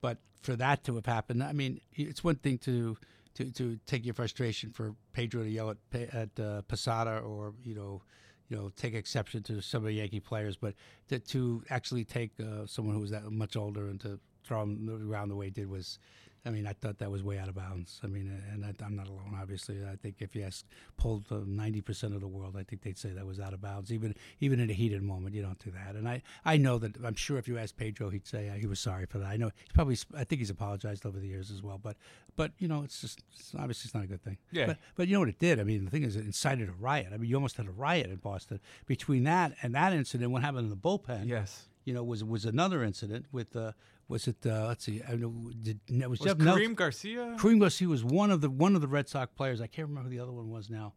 but for that to have happened I mean it's one thing to to, to take your frustration for Pedro to yell at at uh, Posada or you know you know take exception to some of the Yankee players but to, to actually take uh, someone who was that much older and to throw him around the way he did was I mean, I thought that was way out of bounds. I mean, and I, I'm not alone, obviously. I think if you ask pulled ninety percent of the world, I think they'd say that was out of bounds. Even even in a heated moment, you don't do that. And I, I know that I'm sure if you asked Pedro, he'd say uh, he was sorry for that. I know he's probably I think he's apologized over the years as well. But but you know, it's just it's, obviously it's not a good thing. Yeah. But but you know what it did? I mean, the thing is, it incited a riot. I mean, you almost had a riot in Boston between that and that incident. What happened in the bullpen? Yes. You know, was was another incident with. Uh, was it? Uh, let's see. I know. Did, was, Was Jeff Karim Nelson. Garcia? Karim Garcia was one of the one of the Red Sox players. I can't remember who the other one was now.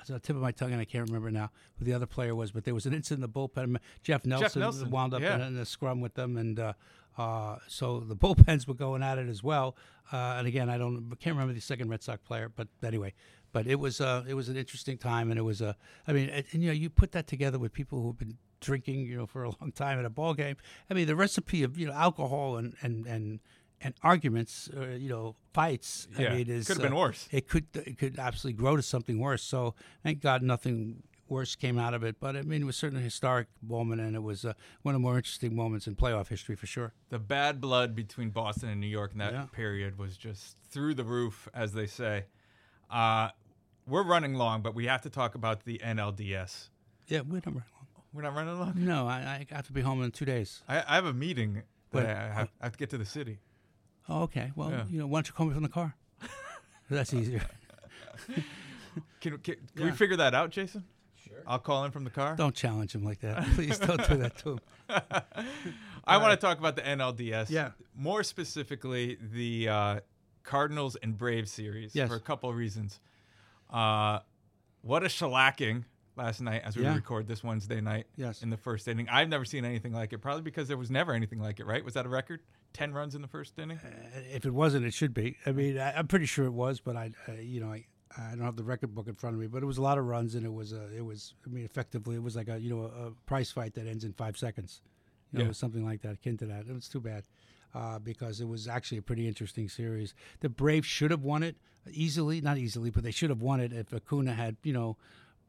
It's on the tip of my tongue, and I can't remember now who the other player was. But there was an incident in the bullpen. Jeff Nelson, Jeff Nelson, wound up yeah. in, a- in a scrum with them, and uh, Uh, so the bullpens were going at it as well. Uh, and again, I don't I can't remember the second Red Sox player, but anyway, but it was uh, it was an interesting time, and it was a I mean, and, and, you know, you put that together with people who've been drinking, you know, for a long time at a ball game. I mean, the recipe of you know alcohol and and and and arguments, uh, you know, fights. Yeah, I mean, is, could have been uh, worse. It could it could absolutely grow to something worse. So thank God nothing worse came out of it. But I mean, it was certainly a historic moment, and it was uh, one of the more interesting moments in playoff history for sure. The bad blood between Boston and New York in that Yeah. period was just through the roof, as they say. Uh, we're running long, but we have to talk about the NLDS. Yeah, we're running long. We're not running along. No, I, I have to be home in two days. I, I have a meeting that Wait, I have, I have to get to the city. Oh, okay. Well, Yeah. you know, why don't you call me from the car? That's easier. Can, can, can we figure that out, Jason? Sure. I'll call in from the car. Don't challenge him like that. Please don't do that to him. I want to talk about the NLDS. Yeah. More specifically, the uh, Cardinals and Braves series Yes. for a couple of reasons. Uh, what a shellacking last night as we Yeah. record this Wednesday night Yes. in the first inning. I've never seen anything like it, probably because there was never anything like it, right? Was that a record? 10 runs in the first inning? Uh, If it wasn't, it should be. I mean, I, I'm pretty sure it was, but I, uh, you know, I, I don't have the record book in front of me. But it was a lot of runs, and it was, a, it was. I mean, effectively, it was like a, you know, a, a prize fight that ends in five seconds. You know, Yeah. it was something like that, akin to that. It was too bad. Uh, because it was actually a pretty interesting series. The Braves should have won it easily, not easily, but they should have won it if Acuna had, you know,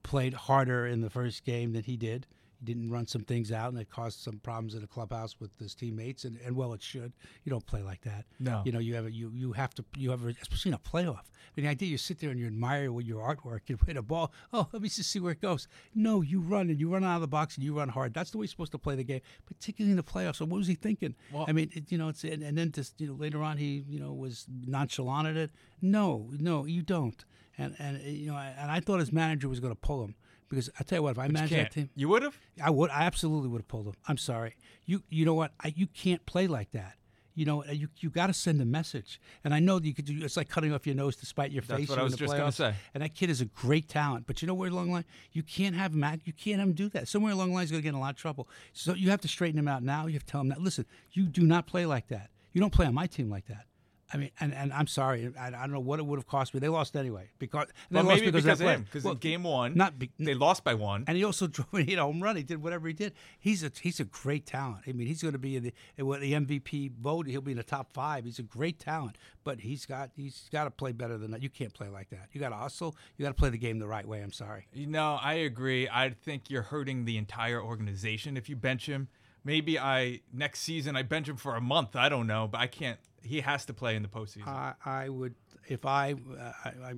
played harder in the first game than he did. He didn't run some things out, and it caused some problems in the clubhouse with his teammates. And, and well, it should. You don't play like that. No. You know, you have a, you you have to you have a, especially in a playoff. I mean, the idea you sit there and you admire with your artwork You hit a ball. Oh, let me just see where it goes. No, you run and you run out of the box and you run hard. That's the way you're supposed to play the game, particularly in the playoffs. So what was he thinking? Well- I mean, it, you know, it's and, and then just you know later on he you know was nonchalant at it. No, no, you don't. And and uh, you know, I- and I thought his manager was going to pull him because I tell you what, if I You managed that team, You would have? I would. I absolutely would have pulled him. I'm sorry. You. You know what? I, you can't play like that. You know. You. You got to send a message. And I know that you could. do It's like cutting off your nose to spite your That's face. what I was just gonna say. And that kid is a great talent. But you know where along the line you can't have Mac. You can't have him do that. Somewhere along the line he's going to get in a lot of trouble. So you have to straighten him out now. You have to tell him that. Listen, you do not play like that. You don't play on my team like that. I mean, and, and I'm sorry. I, I don't know what it would have cost me. They lost anyway because they Well, lost maybe because, of of that play. him. Because Well, in game one, not be- they lost by one. and he also drove a home run. He did whatever he did. He's a he's a great talent. I mean, he's going to be in the in the MVP vote. He'll be in the top five. He's a great talent, but he's got he's got to play better than that. You can't play like that. You got to hustle. You got to play the game the right way. I'm sorry. You know, I agree. I think you're hurting the entire organization if you bench him. Maybe I next season I bench him for a month. I don't know, but I can't. He has to play in the postseason. I, I would if I, uh, I I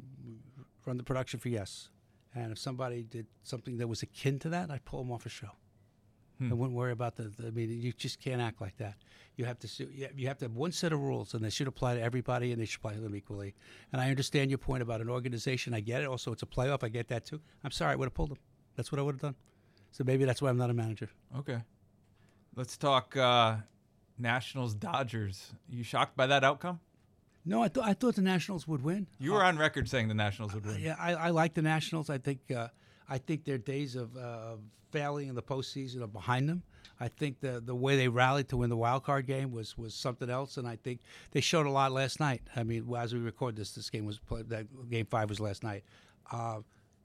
run the production for yes, and if somebody did something that was akin to that, I'd pull them off a show. I wouldn't worry about the, the. I mean, you just can't act like that. You have to. You have- to have one set of rules, and they should apply to everybody, and they should apply to them equally. And I understand your point about an organization. I get it. Also, it's a playoff. I get that too. I'm sorry. I would have pulled him. That's what I would have done. So maybe that's why I'm not a manager. okay. Let's talk uh, Nationals Dodgers. You shocked by that outcome? No, I thought I thought the Nationals would win. You were on record saying the Nationals would win. Yeah, I, I like the Nationals. I think uh, I think their days of uh, failing in the postseason are behind them. I think the the way they rallied to win the wild card game was was something else, and I think they showed a lot last night. I mean, as we record this, this game was played, that game five was last night. Uh,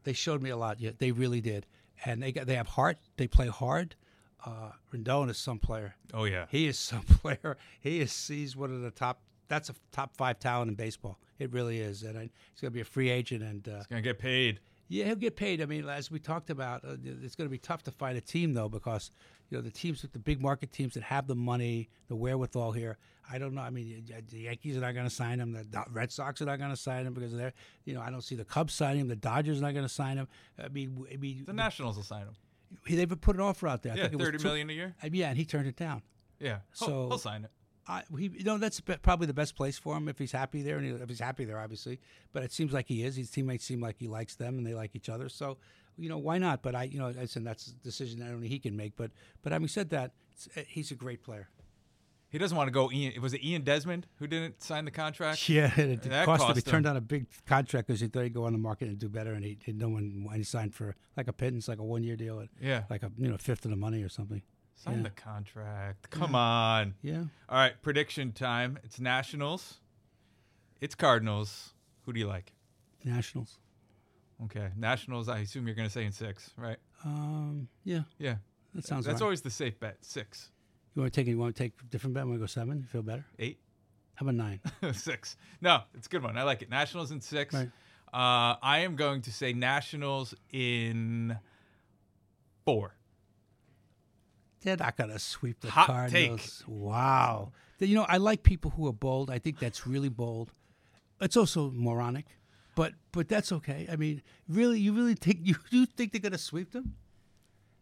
they showed me a lot. Yeah, they really did, and they got they have heart. They play hard. Uh, Rendon is some player. Oh yeah. He is some player. He is he's one of the top. That's a top five talent in baseball. It really is, and I, he's going to be a free agent. And uh, Gonna get paid. yeah, he'll get paid. I mean, as we talked about, uh, it's going to be tough to find a team though because you know the teams with the big market teams that have the money, the wherewithal here. I don't know. I mean, the Yankees are not going to sign him. The Red Sox are not going to sign him because they're, you know, I don't see the Cubs signing him. The Dodgers are not going to sign him. I mean, I mean, The Nationals will sign him. He- they've put an offer out there. I Yeah, think it was thirty two- million a year. uh, Yeah, and he turned it down. Yeah. He'll, So- he'll sign it. I, he, you know, that's probably the best place for him if he's happy there, and he, if he's happy there, obviously. But it seems like he is. His teammates seem like he likes them, and they like each other. So, you know, why not? But I, you know, I said that's a decision that only he can make. But, but having said that, it's, uh, he's a great player. He doesn't want to go. Ian, was it Ian Desmond who didn't sign the contract? Yeah, it That cost him. He turned down a big contract because he thought he'd go on the market and do better, and he, no one. And he signed for like a pittance, like a one-year deal, at Yeah. like a you know fifth of the money or something. Sign Yeah. the contract. Come on. Yeah. All right, prediction time. It's Nationals. It's Cardinals. Who do you like? Nationals. Okay, Nationals. I assume you're going to say in six, right? Um. Yeah. Yeah, That sounds. that's right. always the safe bet. Six, You want to take? You want to take different bet? Want to go seven? You feel better? eight, How about nine? six. No, it's a good one. I like it. Nationals in six. Right. Uh, I am going to say Nationals in four. They're not gonna sweep the Hot Cardinals. Wow. You know, I like people who are bold. I think that's really bold. It's also moronic, but but that's okay. I mean, really, you really think you you think they're gonna sweep them?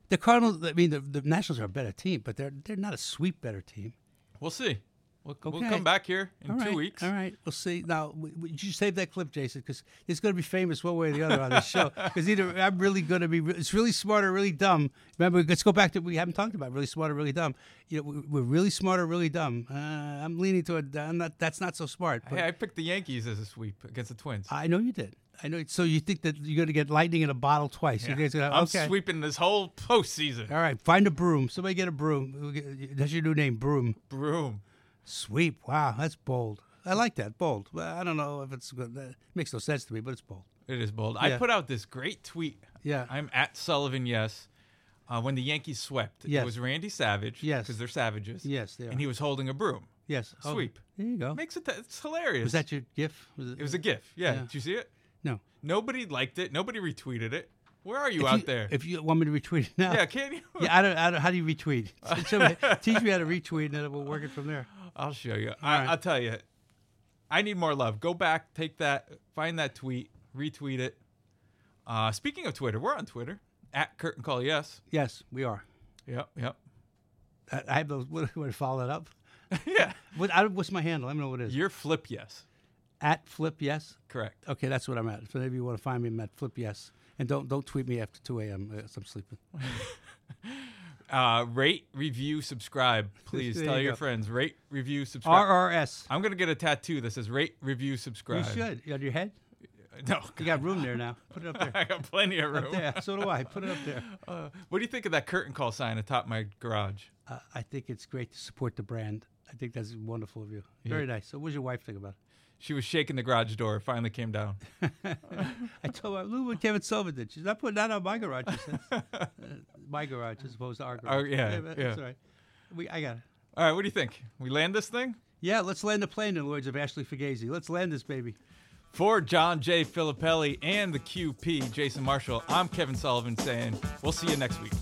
The Cardinals. I mean, the, the Nationals are a better team, but they're they're not a sweep better team. We'll see. We'll, we'll come back here in All two weeks. All right, we'll see. Now, w- w- you save that clip, Jason, because it's going to be famous one way or the other on this show. Because either I'm really going to be, re- it's really smart or really dumb. Remember, let's go back to we haven't talked about really smart or really dumb. You know, we- we're really smart or really dumb. Uh, I'm leaning toward I'm not. That's not so smart. Hey, I picked the Yankees as a sweep against the Twins. I know you did. I know. So you think that you're going to get lightning in a bottle twice? You Yeah. guys are gonna, I'm okay. sweeping this whole postseason. All right, find a broom. Somebody get a broom. That's your new name, broom. Broom. Sweep. Wow, that's bold. I like that. Bold. Well, I don't know if it's good. That makes no sense to me, but it's bold. It is bold. I put out this great tweet. Yeah. I'm at Sullivan, yes. Uh, when the Yankees swept, Yes. it was Randy Savage. Yes. Because they're savages. Yes, they are. And he was holding a broom. Yes. Oh, Sweep. there you go. Makes it, it's hilarious. Was that your GIF? Was it was a GIF. Yeah. Yeah. Did you see it? No. Nobody liked it. Nobody retweeted it. Where are you If out you- there? If you want me to retweet it now. yeah, can you? Yeah, I don't, I don't, how do you retweet? Teach me how to retweet, and then we'll work it from there. I'll show you. I, right. I'll tell you. I need more love. Go back, take that, find that tweet, retweet it. Uh, speaking of Twitter, we're on Twitter at Curtain Call Yes. Yes, we are. Yep, yep. I, I have those. What, what, follow that up? yeah, What, I, what's my handle? Let me know what it is. you're Flip Yes. At Flip Yes. Correct. Okay, that's what I'm at. So maybe you want to find me, I'm at Flip Yes. And don't don't tweet me after 2 a.m. as I'm sleeping. Uh, rate, review, subscribe. Please There tell you your go. friends. Rate, review, subscribe. RRS. I'm gonna get a tattoo that says rate, review, subscribe. You subscribe. should. On your head? No, You got room there now. Put it up there. I got plenty of room. There. So do I. Put it up there. Uh, what do you think of that curtain call sign atop my garage? Uh, I think it's great to support the brand. I think that's wonderful of you. Very nice. So, what does your wife think about it? She was shaking the garage door. Finally came down. I told her, look what Kevin Sullivan did. She's not putting that on my garage. Says. uh, my garage as opposed to our garage. Oh, yeah, but yeah. That's all right. We, I got it. All right, what do you think? We land this thing? Yeah, let's land the plane in the words of Ashley Fugazi. Let's land this baby. For John J. Filippelli and the QP, Jason Marshall, I'm Kevin Sullivan saying we'll see you next week.